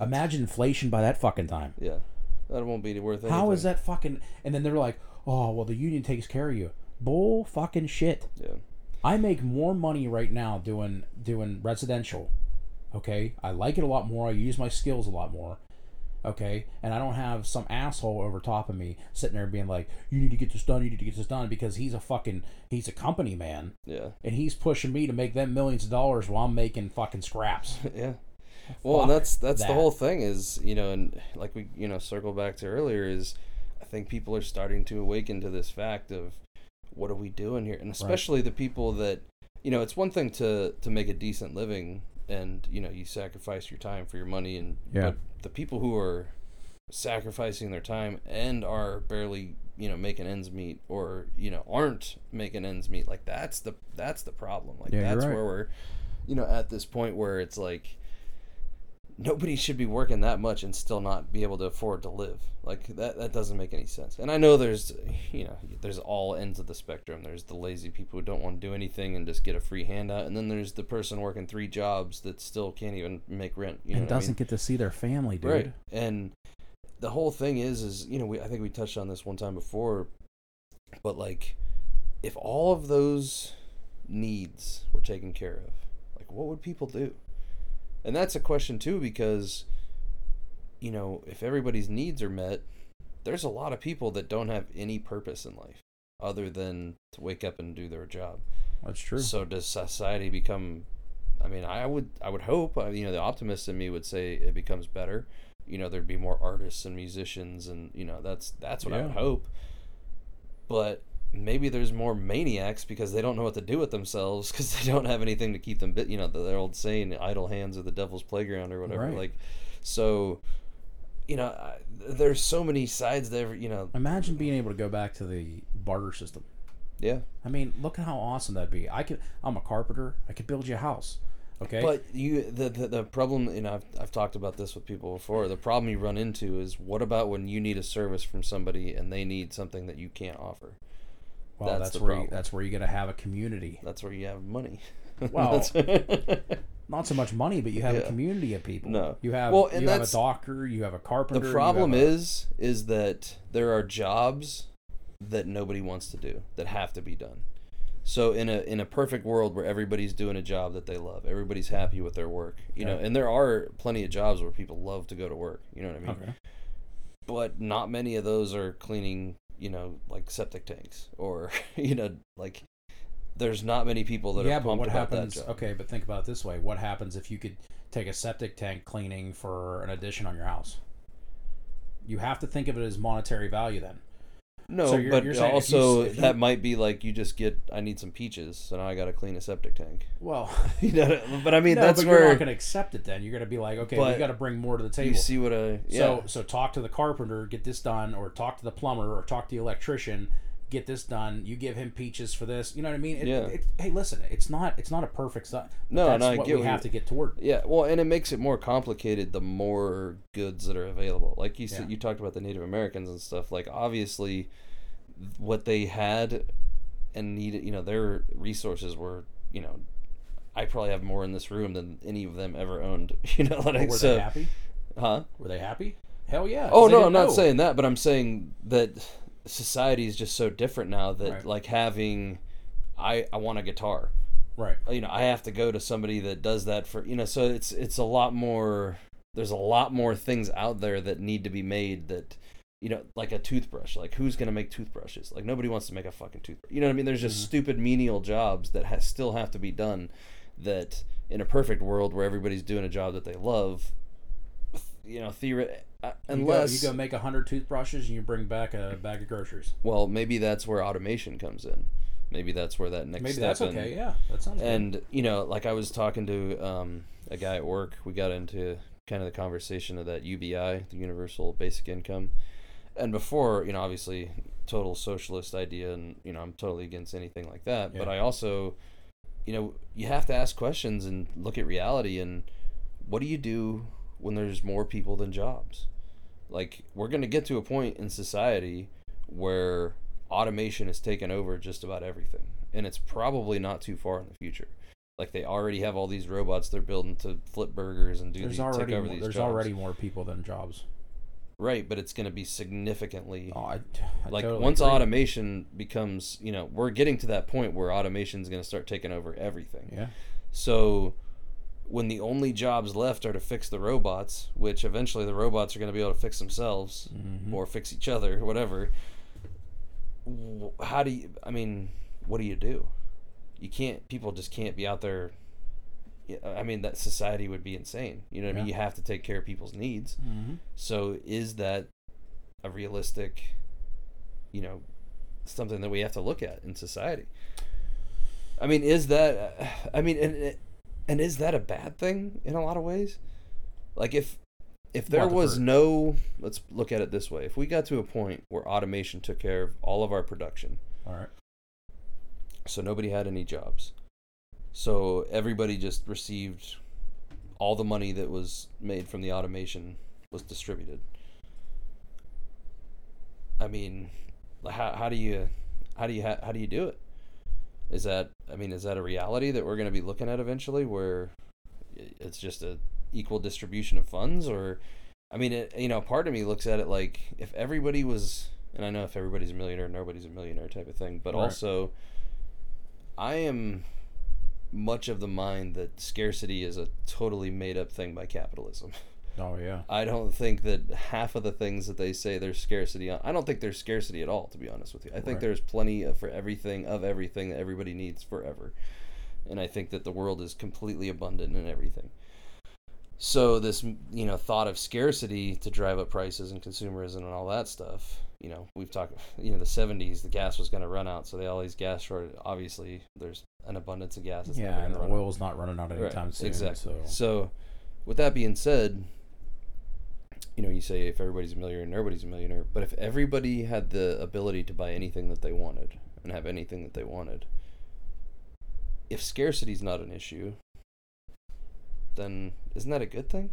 Imagine inflation by that fucking time. yeah, that won't be worth anything. How is that fucking? And then they're like, oh well, the union takes care of you. Bull fucking shit. Yeah, I make more money right now doing doing residential. Okay, I like it a lot more. I use my skills a lot more. Okay, and I don't have some asshole over top of me sitting there being like, "You need to get this done. You need to get this done," because he's a fucking he's a company man, yeah, and he's pushing me to make them millions of dollars while I'm making fucking scraps. yeah. Well, Fuck that's that's that. the whole thing is you know, and like we you know circle back to earlier is, I think people are starting to awaken to this fact of, what are we doing here, and especially the people that, you know, it's one thing to to make a decent living, and you know you sacrifice your time for your money, and Yeah. but the people who are sacrificing their time and are barely you know making ends meet or you know aren't making ends meet like that's the that's the problem like Yeah, that's right. where we're you know at this point where it's like nobody should be working that much and still not be able to afford to live like that that doesn't make any sense and i know there's you know there's all ends of the spectrum there's the lazy people who don't want to do anything and just get a free handout and then there's the person working three jobs that still can't even make rent you know and what I mean? doesn't get to see their family, dude. Right. And the whole thing is, is you know, we I think we touched on this one time before, but like, if all of those needs were taken care of, like, what would people do? And that's a question too, because, you know, if everybody's needs are met, there's a lot of people that don't have any purpose in life other than to wake up and do their job. That's true. So does society become? I mean, I would, I would hope. uh, You know, the optimist in me would say it becomes better. You know, there'd be more artists and musicians, and you know, that's that's what I would hope. But maybe there's more maniacs because they don't know what to do with themselves because they don't have anything to keep them bit. You know, the, the old saying, "Idle hands are the devil's playground" or whatever. Right. Like, so, you know, I, there's so many sides there. You know, Imagine being able to go back to the barter system. yeah. I mean, look at how awesome that'd be. I could. I'm a carpenter. I could build you a house. Okay. But you, the, the the problem, you know, I've, I've talked about this with people before. The problem you run into is what about when you need a service from somebody and they need something that you can't offer? Well, that's that's, where you, that's where you got to have a community. That's where you have money. Well, Not so much money, but you have Yeah. a community of people. No. You have Well, and you have a doctor. You have a carpenter. the problem a- is, is that there are jobs that nobody wants to do that have to be done. So in a in a perfect world where everybody's doing a job that they love, everybody's happy with their work, you know, and there are plenty of jobs where people love to go to work. You know what I mean? Okay. but not many of those are cleaning you know like septic tanks or you know like there's not many people that yeah, are but what about happens? that job. Okay, but think about it this way: What happens if you could take a septic tank cleaning for an addition on your house? You have to think of it as monetary value then. No so you're- but you're saying if you also if you- that might be like you just get i need some peaches so now i gotta clean a septic tank Well, you know but i mean no, that's but you're not going to accept it. Then you're going to be like, okay, we got to bring more to the table. you see what i yeah So so talk to the carpenter, get this done, or talk to the plumber, or talk to the electrician, get this done. You give him peaches for this. You know what I mean? It, Yeah. it- hey, listen, it's not it's not a perfect stuff. No, that's and I what get we what have to get toward. yeah well and it makes it more complicated the more goods that are available like you said you talked about the native americans and stuff like obviously what they had and needed you know their resources were you know i probably have more in this room than any of them ever owned you know like were so they happy? huh Were they happy? Hell yeah. oh no i'm not know. saying that but i'm saying that society is just so different now that Right. like having i i want a guitar Right. you know i have to go to somebody that does that for you know so it's it's a lot more there's a lot more things out there that need to be made that you know like a toothbrush like who's going to make toothbrushes like nobody wants to make a fucking toothbrush you know what i mean there's just Mhm. stupid menial jobs that has, still have to be done that in a perfect world where everybody's doing a job that they love you know theoret- uh, You unless go, you go make a hundred toothbrushes and you bring back a bag of groceries. well maybe that's where automation comes in maybe that's where that next Maybe step that's in- okay. Yeah, that sounds good. and you know like i was talking to um, a guy at work we got into kind of the conversation of that UBI, the Universal Basic Income, and before, you know, obviously, total socialist idea, and you know, I'm totally against anything like that. But I also, you know, you have to ask questions and look at reality. And what do you do when there's more people than jobs? Like, we're going to get to a point in society where automation has taken over just about everything, and it's probably not too far in the future. Like they already have all these robots they're building to flip burgers and do There's these, already take over more, these there's jobs. already more people than jobs. right, but it's going to be significantly Oh, I, I like totally once agree. automation becomes, you know, we're getting to that point where automation is going to start taking over everything. Yeah. So when the only jobs left are to fix the robots, which eventually the robots are going to be able to fix themselves Mhm. or fix each other, whatever. How do you? I mean, what do you do? You can't. People just can't be out there. I mean, that society would be insane. You know what I mean? You have to take care of people's needs. Mhm. So is that a realistic, you know, something that we have to look at in society? I mean, is that? I mean, and and is that a bad thing in a lot of ways? Like if if there was no, let's look at it this way: if we got to a point where automation took care of all of our production, All right. so nobody had any jobs, so everybody just received all the money that was made from the automation was distributed. I mean, how how do you how do you how do you do it? Is that I mean, is that a reality that we're going to be looking at eventually, where it's just a equal distribution of funds, or I mean, it, you know, part of me looks at it like if everybody was, and I know if everybody's a millionaire, nobody's a millionaire type of thing, but Right. also, I am much of the mind that scarcity is a totally made up thing by capitalism. Oh yeah. I don't think that half of the things that they say there's scarcity on. I don't think there's scarcity at all, to be honest with you. I think Right. there's plenty of, for everything of everything that everybody needs forever, and I think that the world is completely abundant in everything. So this, you know, thought of scarcity to drive up prices and consumerism and all that stuff. You know, we've talked. You know, the '70s, the gas was going to run out, so they all these gas shortage. Obviously, there's an abundance of gas. Yeah, and the run out. not running out anytime soon. Exactly. So So, with that being said, you know, you say if everybody's a millionaire, nobody's a millionaire. But if everybody had the ability to buy anything that they wanted and have anything that they wanted, if scarcity's not an issue, then isn't that a good thing?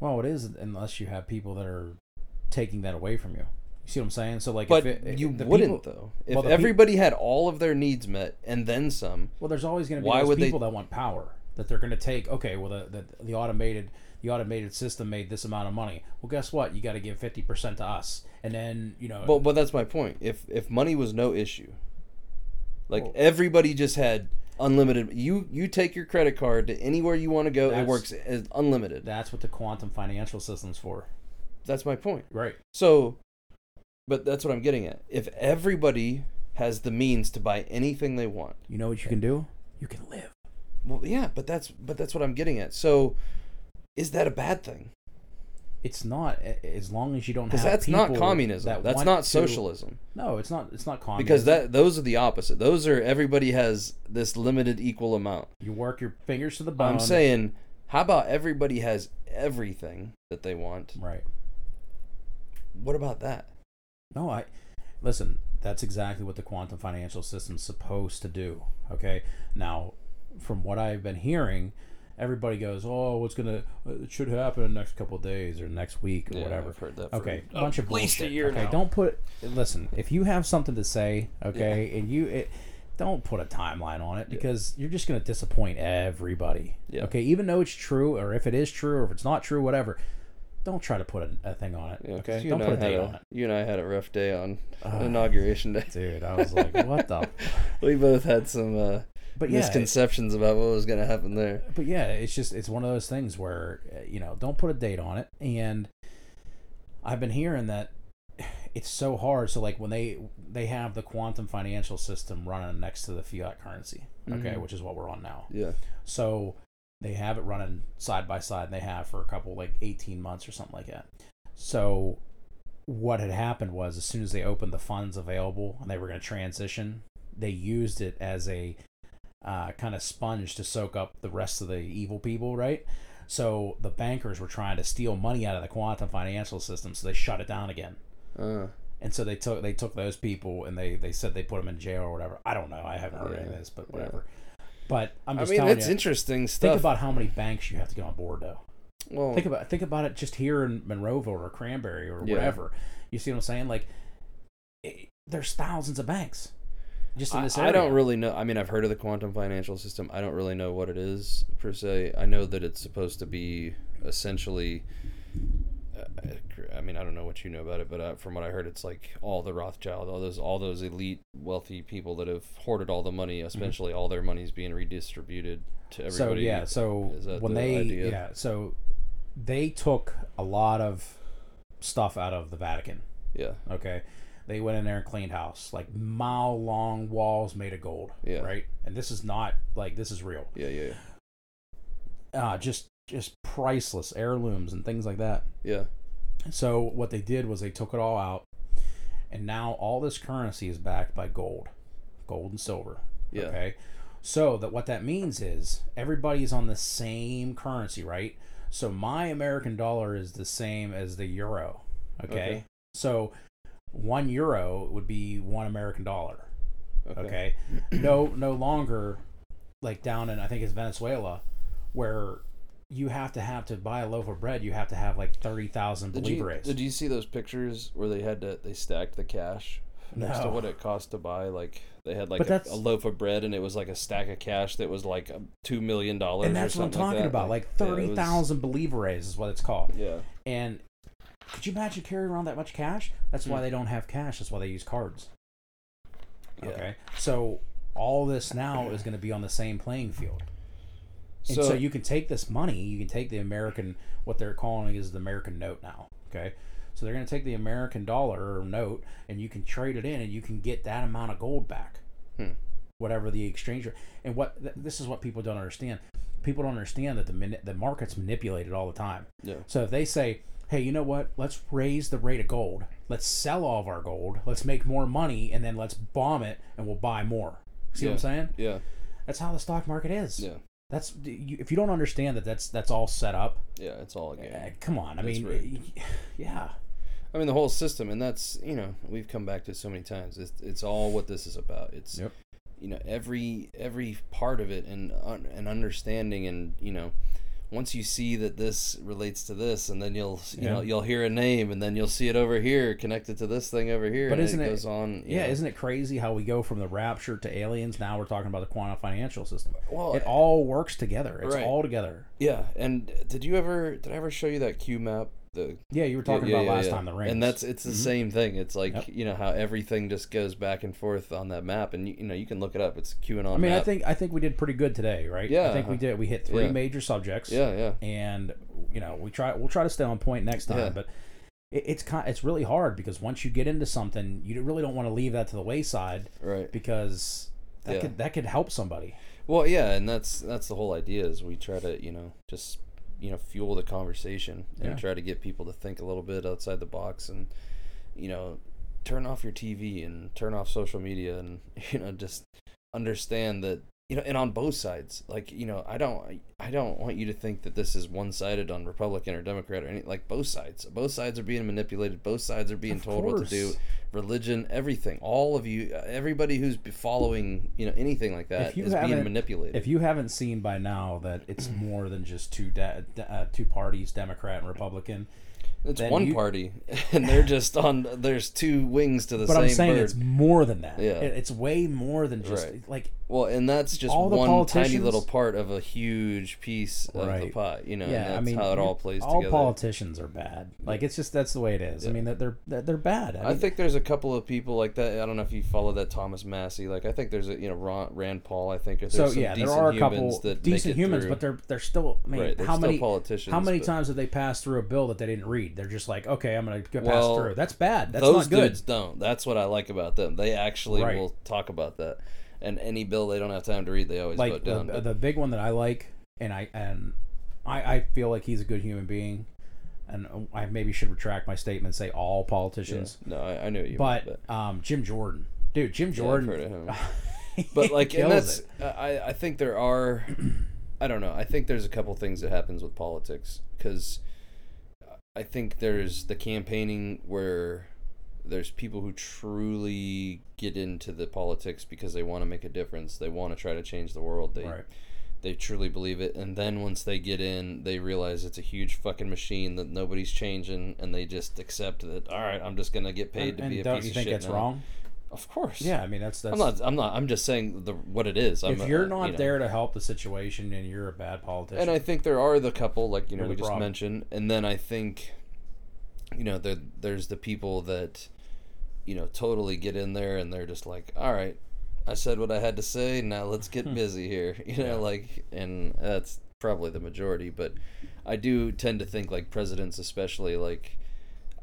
well, it is unless you have people that are taking that away from you. You see what I'm saying? So like, But if it, you wouldn't people- though. If well, everybody had all of their needs met and then some, Well, there's always going to be Why would they- people that want power that they're going to take. Okay, well, the, the the automated the automated system made this amount of money. Well, guess what? You got to give fifty percent to us, and then you know. Well, but that's my point. If if money was no issue, like Well- everybody just had unlimited, you you take your credit card to anywhere you want to go. It works as unlimited. that's what the quantum financial system's for, That's my point. right? So, but that's what I'm getting at. If everybody has the means to buy anything they want, You know what you can do? You can live. well, yeah, but that's but that's what I'm getting at. So, is that a bad thing? It's not as long as you don't have. That's not communism. that That's not to- socialism. No, it's not. It's not communism. Because that those are the opposite. Those are everybody has this limited equal amount. you work your fingers to the bone. I'm saying, how about everybody has everything that they want? right. What about that? No, I listen. That's exactly what the quantum financial system's supposed to do. Okay. Now, from what I've been hearing, everybody goes, "Oh, what's gonna? It should happen in the next couple of days or next week or whatever." I've heard that. Okay, a bunch of at least a bullshit. year okay, now. don't put. Listen, if you have something to say, okay, and you it, don't put a timeline on it because you're just going to disappoint everybody. Yeah. Okay, even though it's true, or if it is true, or if it's not true, whatever. Don't try to put a, a thing on it. Yeah, Okay, you don't put a date a, on it. You and I had a rough day on Ah. inauguration day. Dude, I was like, what the? We both had some uh, But yeah, misconceptions about what was going to happen there. but yeah, it's just it's one of those things where uh, you know don't put a date on it. And I've been hearing that it's so hard. So like when they they have the quantum financial system running next to the fiat currency, okay, Mhm. which is what we're on now. Yeah. So they have it running side by side, and they have for a couple like eighteen months or something like that. So what had happened was as soon as they opened the funds available and they were going to transition, they used it as a uh, kind of sponge to soak up the rest of the evil people, right? So the bankers were trying to steal money out of the quantum financial system, so they shut it down again. Uh, And so they took they took those people and they they said they put them in jail or whatever. I don't know. I haven't heard any of this, but yeah. whatever. But I'm just I mean, telling it's you. interesting stuff. Think about how many banks you have to get on board, though. well, Think about think about it just here in Monroeville or Cranberry or Yeah. whatever. You see what I'm saying? Like, it, there's thousands of banks just in I, this I area. don't really know. I mean, I've heard of the quantum financial system. I don't really know what it is per se. I know that it's supposed to be essentially. uh, I mean, I don't know what you know about it, but uh, from what I heard, it's like all the Rothschild, all those, all those elite, wealthy people that have hoarded all the money. Essentially, all their money is being redistributed to Mm-hmm. So everybody. yeah, so Is that when the they idea? yeah, so they took a lot of stuff out of the Vatican. yeah, Okay, they went in there and cleaned house, like mile long walls made of gold. Yeah. Right, and this is not like this is real. yeah, yeah, Uh, just just priceless heirlooms and things like that. yeah. So what they did was they took it all out, and now all this currency is backed by gold, gold and silver. Yeah. Okay. So that what that means is everybody's on the same currency, right? So my American dollar is the same as the euro. Okay. Okay. So one euro would be one American dollar. Okay. Okay. no, no longer like down in I think it's Venezuela, where you have to have to buy a loaf of bread. You have to have like thirty thousand Did you, bolívares. did you see those pictures where they had to they stacked the cash next to No. what it cost to buy? Like they had like a, a loaf of bread and it was like a stack of cash that was like two million dollars. and that's or what I'm something talking like that. about. Like yeah, thirty was- thousand bolívares is what it's called. Yeah, And could you imagine carrying around that much cash? That's why Hmm. they don't have cash. That's why they use cards. Yeah. Okay. So all this now is going to be on the same playing field. And so, you can take this money, you can take the American, what they're calling is the American note now. Okay. So they're going to take the American dollar or note and you can trade it in and you can get that amount of gold back. Hmm. Whatever the exchange rate. And what th- this is what people don't understand. People don't understand that the the market's manipulated all the time. yeah, So if they say, "Hey, you know what? Let's raise the rate of gold. Let's sell all of our gold. Let's make more money, and then let's bomb it, and we'll buy more." See what I'm saying? yeah, That's how the stock market is. yeah, That's if you don't understand that that's that's all set up. yeah. It's all a game. eh, come on, I That's mean, right. yeah, I mean the whole system, and that's you know we've come back to it so many times. It's it's all what this is about. It's Yep. you know every every part of it and and understanding and you know once you see that this relates to this and then you'll you Yeah. know you'll hear a name and then you'll see it over here connected to this thing over here But and isn't it it- goes on yeah. know. Isn't it crazy how we go from the rapture to aliens? Now we're talking about the quantum financial system. well It all works together. It's Right. all together. yeah and did you ever did i ever show you that q map the Yeah, you were talking Yeah, about yeah, last yeah. time the rings. And that's it's the Mhm. same thing. It's like Yep. you know how everything just goes back and forth on that map, and you, you know you can look it up. It's QAnon. I mean, I think I think we did pretty good today, right? Yeah. I think we did. We hit three major subjects. Yeah, yeah, and you know we try we'll try to stay on point next time but it, it's kind it's really hard because once you get into something you really don't want to leave that to the wayside right. because that could that could help somebody Well, yeah, and that's that's the whole idea is we try to you know just you know fuel the conversation and Yeah. try to get people to think a little bit outside the box and you know turn off your TV and turn off social media and you know just understand that you know and on both sides like you know I don't I don't want you to think that this is one sided on Republican or Democrat or any like both sides both sides are being manipulated both sides are being Of told what to do religion everything all of you everybody who's following you know anything like that is being manipulated if you haven't seen by now that it's more than just two de- uh, two parties democrat and republican It's one you- party, and they're just on. There's two wings to the but same i'm saying bird. it's more than that Yeah. It- it's way more than just Right. like well, and that's just all one tiny little part of a huge piece of the pot. You know, yeah, and that's I mean, how it all plays all together. politicians are bad. Like it's just that's the way it is. I mean, that they're that they're bad. I, I mean, think there's a couple of people like that. I don't know if you follow that Thomas Massie. Like I think there's a you know Ron, Rand Paul. I think so. Yeah, there are a couple decent humans, through. but they're they're still. I mean, right. How many politicians. how many but times have they passed through a bill that they didn't read? They're just like, okay, I'm gonna go pass Well, through. That's bad. That's Those not good. dudes don't. That's what I like about them. They actually Right. will talk about that. And any bill they don't have time to read, they always like vote down. the, the big one that I like, and I and I, I feel like he's a good human being, and I maybe should retract my statement and say all yeah. politicians. No, I, I knew you. But, meant, um, Jim Jordan, dude, Jim Yeah, I've Jordan, heard of him. but like and that's it. I, I think there are I don't know. I think there's a couple things that happens with politics because I think there's the campaigning where there's people who truly get into the politics because they want to make a difference. They want to try to change the world. They right. they truly believe it and then once they get in they realize it's a huge fucking machine that nobody's changing and they just accept that all right i'm just gonna get paid And, to be a piece of shit. don't you think it's now. wrong? of course Yeah, I mean that's that's. i'm not i'm not i'm just saying the what it is I'm, if you're uh, not you know. there to help the situation and you're a bad politician, and i think there are the couple like you know we just problem. mentioned and then i think you know there, there's the people that you know totally get in there and they're just like all right i said what i had to say now let's get busy here you know like and that's probably the majority but i do tend to think like presidents especially like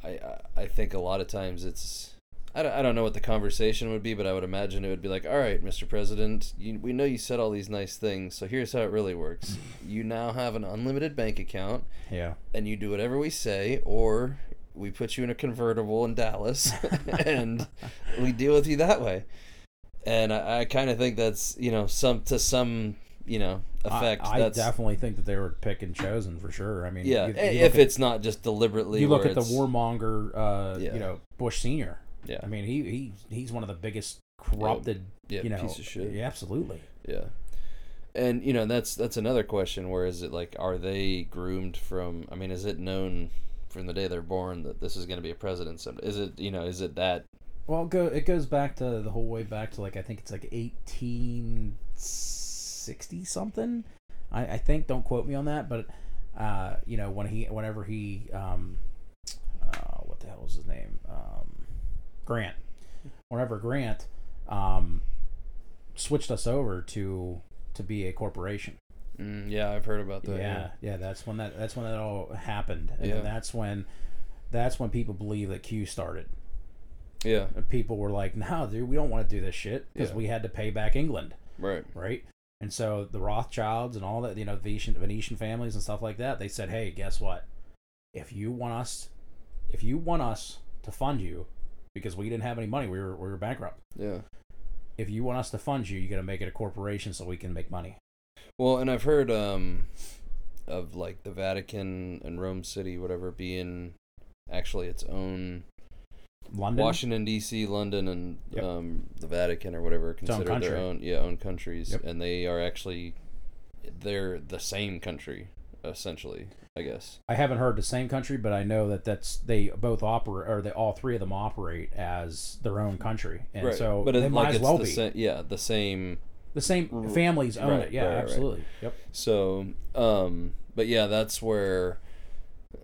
i i, I think a lot of times it's I don't, I don't know what the conversation would be, but I would imagine it would be like, all right, Mr. President, you, we know you said all these nice things, so here's how it really works. You now have an unlimited bank account, yeah, and you do whatever we say, or we put you in a convertible in Dallas, and we deal with you that way. And I, I kind of think that's you know some to some you know effect. I, I that's definitely think that they were pick and chosen for sure. I mean, yeah. you, you if at, it's not just deliberately, you look at the warmonger, uh, Yeah. you know, Bush Senior. Yeah. I mean, he, he he's one of the biggest corrupted, yeah, you know, piece of shit. Yeah, absolutely. Yeah. And you know that's that's another question. Where is it like? Are they groomed from? I mean, is it known from the day they're born that this is going to be a president? Some is it you know is it that Well, it go it goes back to the whole way back to like I think it's like eighteen sixty something. I, I think don't quote me on that, but uh, you know when he whenever he um, uh, what the hell was his name um, Grant, whenever Grant um, switched us over to to be a corporation. Mm, yeah, I've heard about that. yeah, yeah, that's when that that's when that all happened, and Yeah. that's when that's when people believe that Q started. Yeah. And people were like, "No, dude, we don't want to do this shit because Yeah. we had to pay back England, Right. right?" And so the Rothschilds and all that, you know, Venetian, Venetian families and stuff like that, they said, "Hey, guess what? If you want us, if you want us to fund you, because we didn't have any money, we were we were bankrupt. Yeah. If you want us to fund you, you got to make it a corporation so we can make money." Well, and I've heard um of like the Vatican and Rome City, whatever, being actually its own London, Washington D.C., London, and Yep. um, the Vatican or whatever own considered their own yeah own countries, Yep. and they are actually they're the same country essentially. I guess. I haven't heard the same country, but I know that that's they both operate, or they all three of them operate as their own country, and so but they it, might like as it's well the be. sa- yeah the same. The same families own right, it. Yeah, right, right. absolutely. Yep. So, um, but yeah, that's where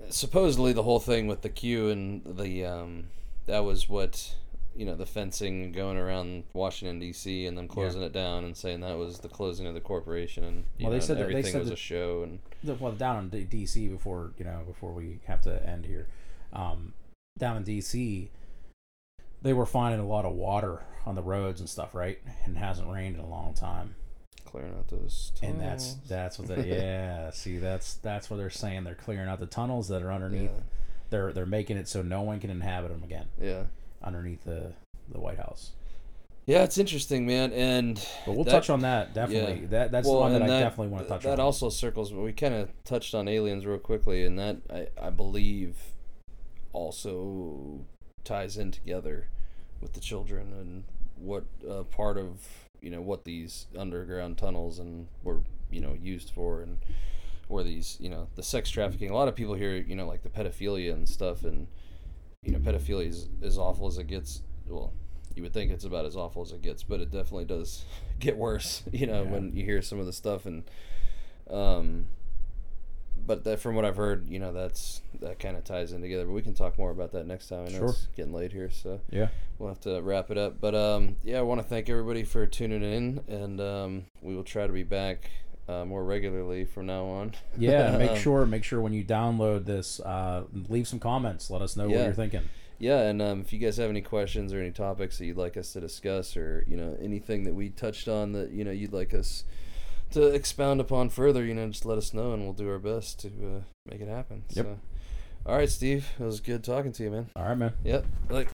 supposedly the whole thing with the Q and the um, that was what you know the fencing going around Washington D.C. and them closing it down and saying that was the closing of the corporation and Well, they know, said that- they everything said was a show and The- Well, down in DC before you know before we have to end here, um, down in DC, they were finding a lot of water on the roads and stuff, right? And it hasn't rained in a long time, clearing out those. Tunnels. And that's that's what they yeah. See, that's that's what they're saying. They're clearing out the tunnels that are underneath. They're they're making it so no one can inhabit them again yeah, yeah, underneath the the White House. yeah. It's interesting, man, and But we'll that- touch on that definitely. yeah. That that's the Well, one that I definitely want to touch that on. That also circles. We kind of touched on aliens real quickly, and that I, I believe also ties in together with the children and what uh, part of you know what these underground tunnels and were you know used for and where these you know the sex trafficking. A lot of people hear you know like the pedophilia and stuff, and you know pedophilia is as awful as it gets. Well, you would think it's about as awful as it gets, but it definitely does get worse. You know Yeah. when you hear some of the stuff and um. But that, from what I've heard, you know, that's that kind of ties in together. But we can talk more about that next time. I know Sure. it's getting late here, so yeah. we'll have to wrap it up. But um, yeah, I want to thank everybody for tuning in, and um, we will try to be back uh, more regularly from now on. Yeah, make Um, sure make sure when you download this, uh, leave some comments. Let us know what you're thinking. Yeah, and um, if you guys have any questions or any topics that you'd like us to discuss, or you know anything that we touched on that you know you'd like us to expound upon further, you know, just let us know, and we'll do our best to uh, make it happen. Yep. So, all right, Steve, it was good talking to you, man. All right, man. Yep. Like.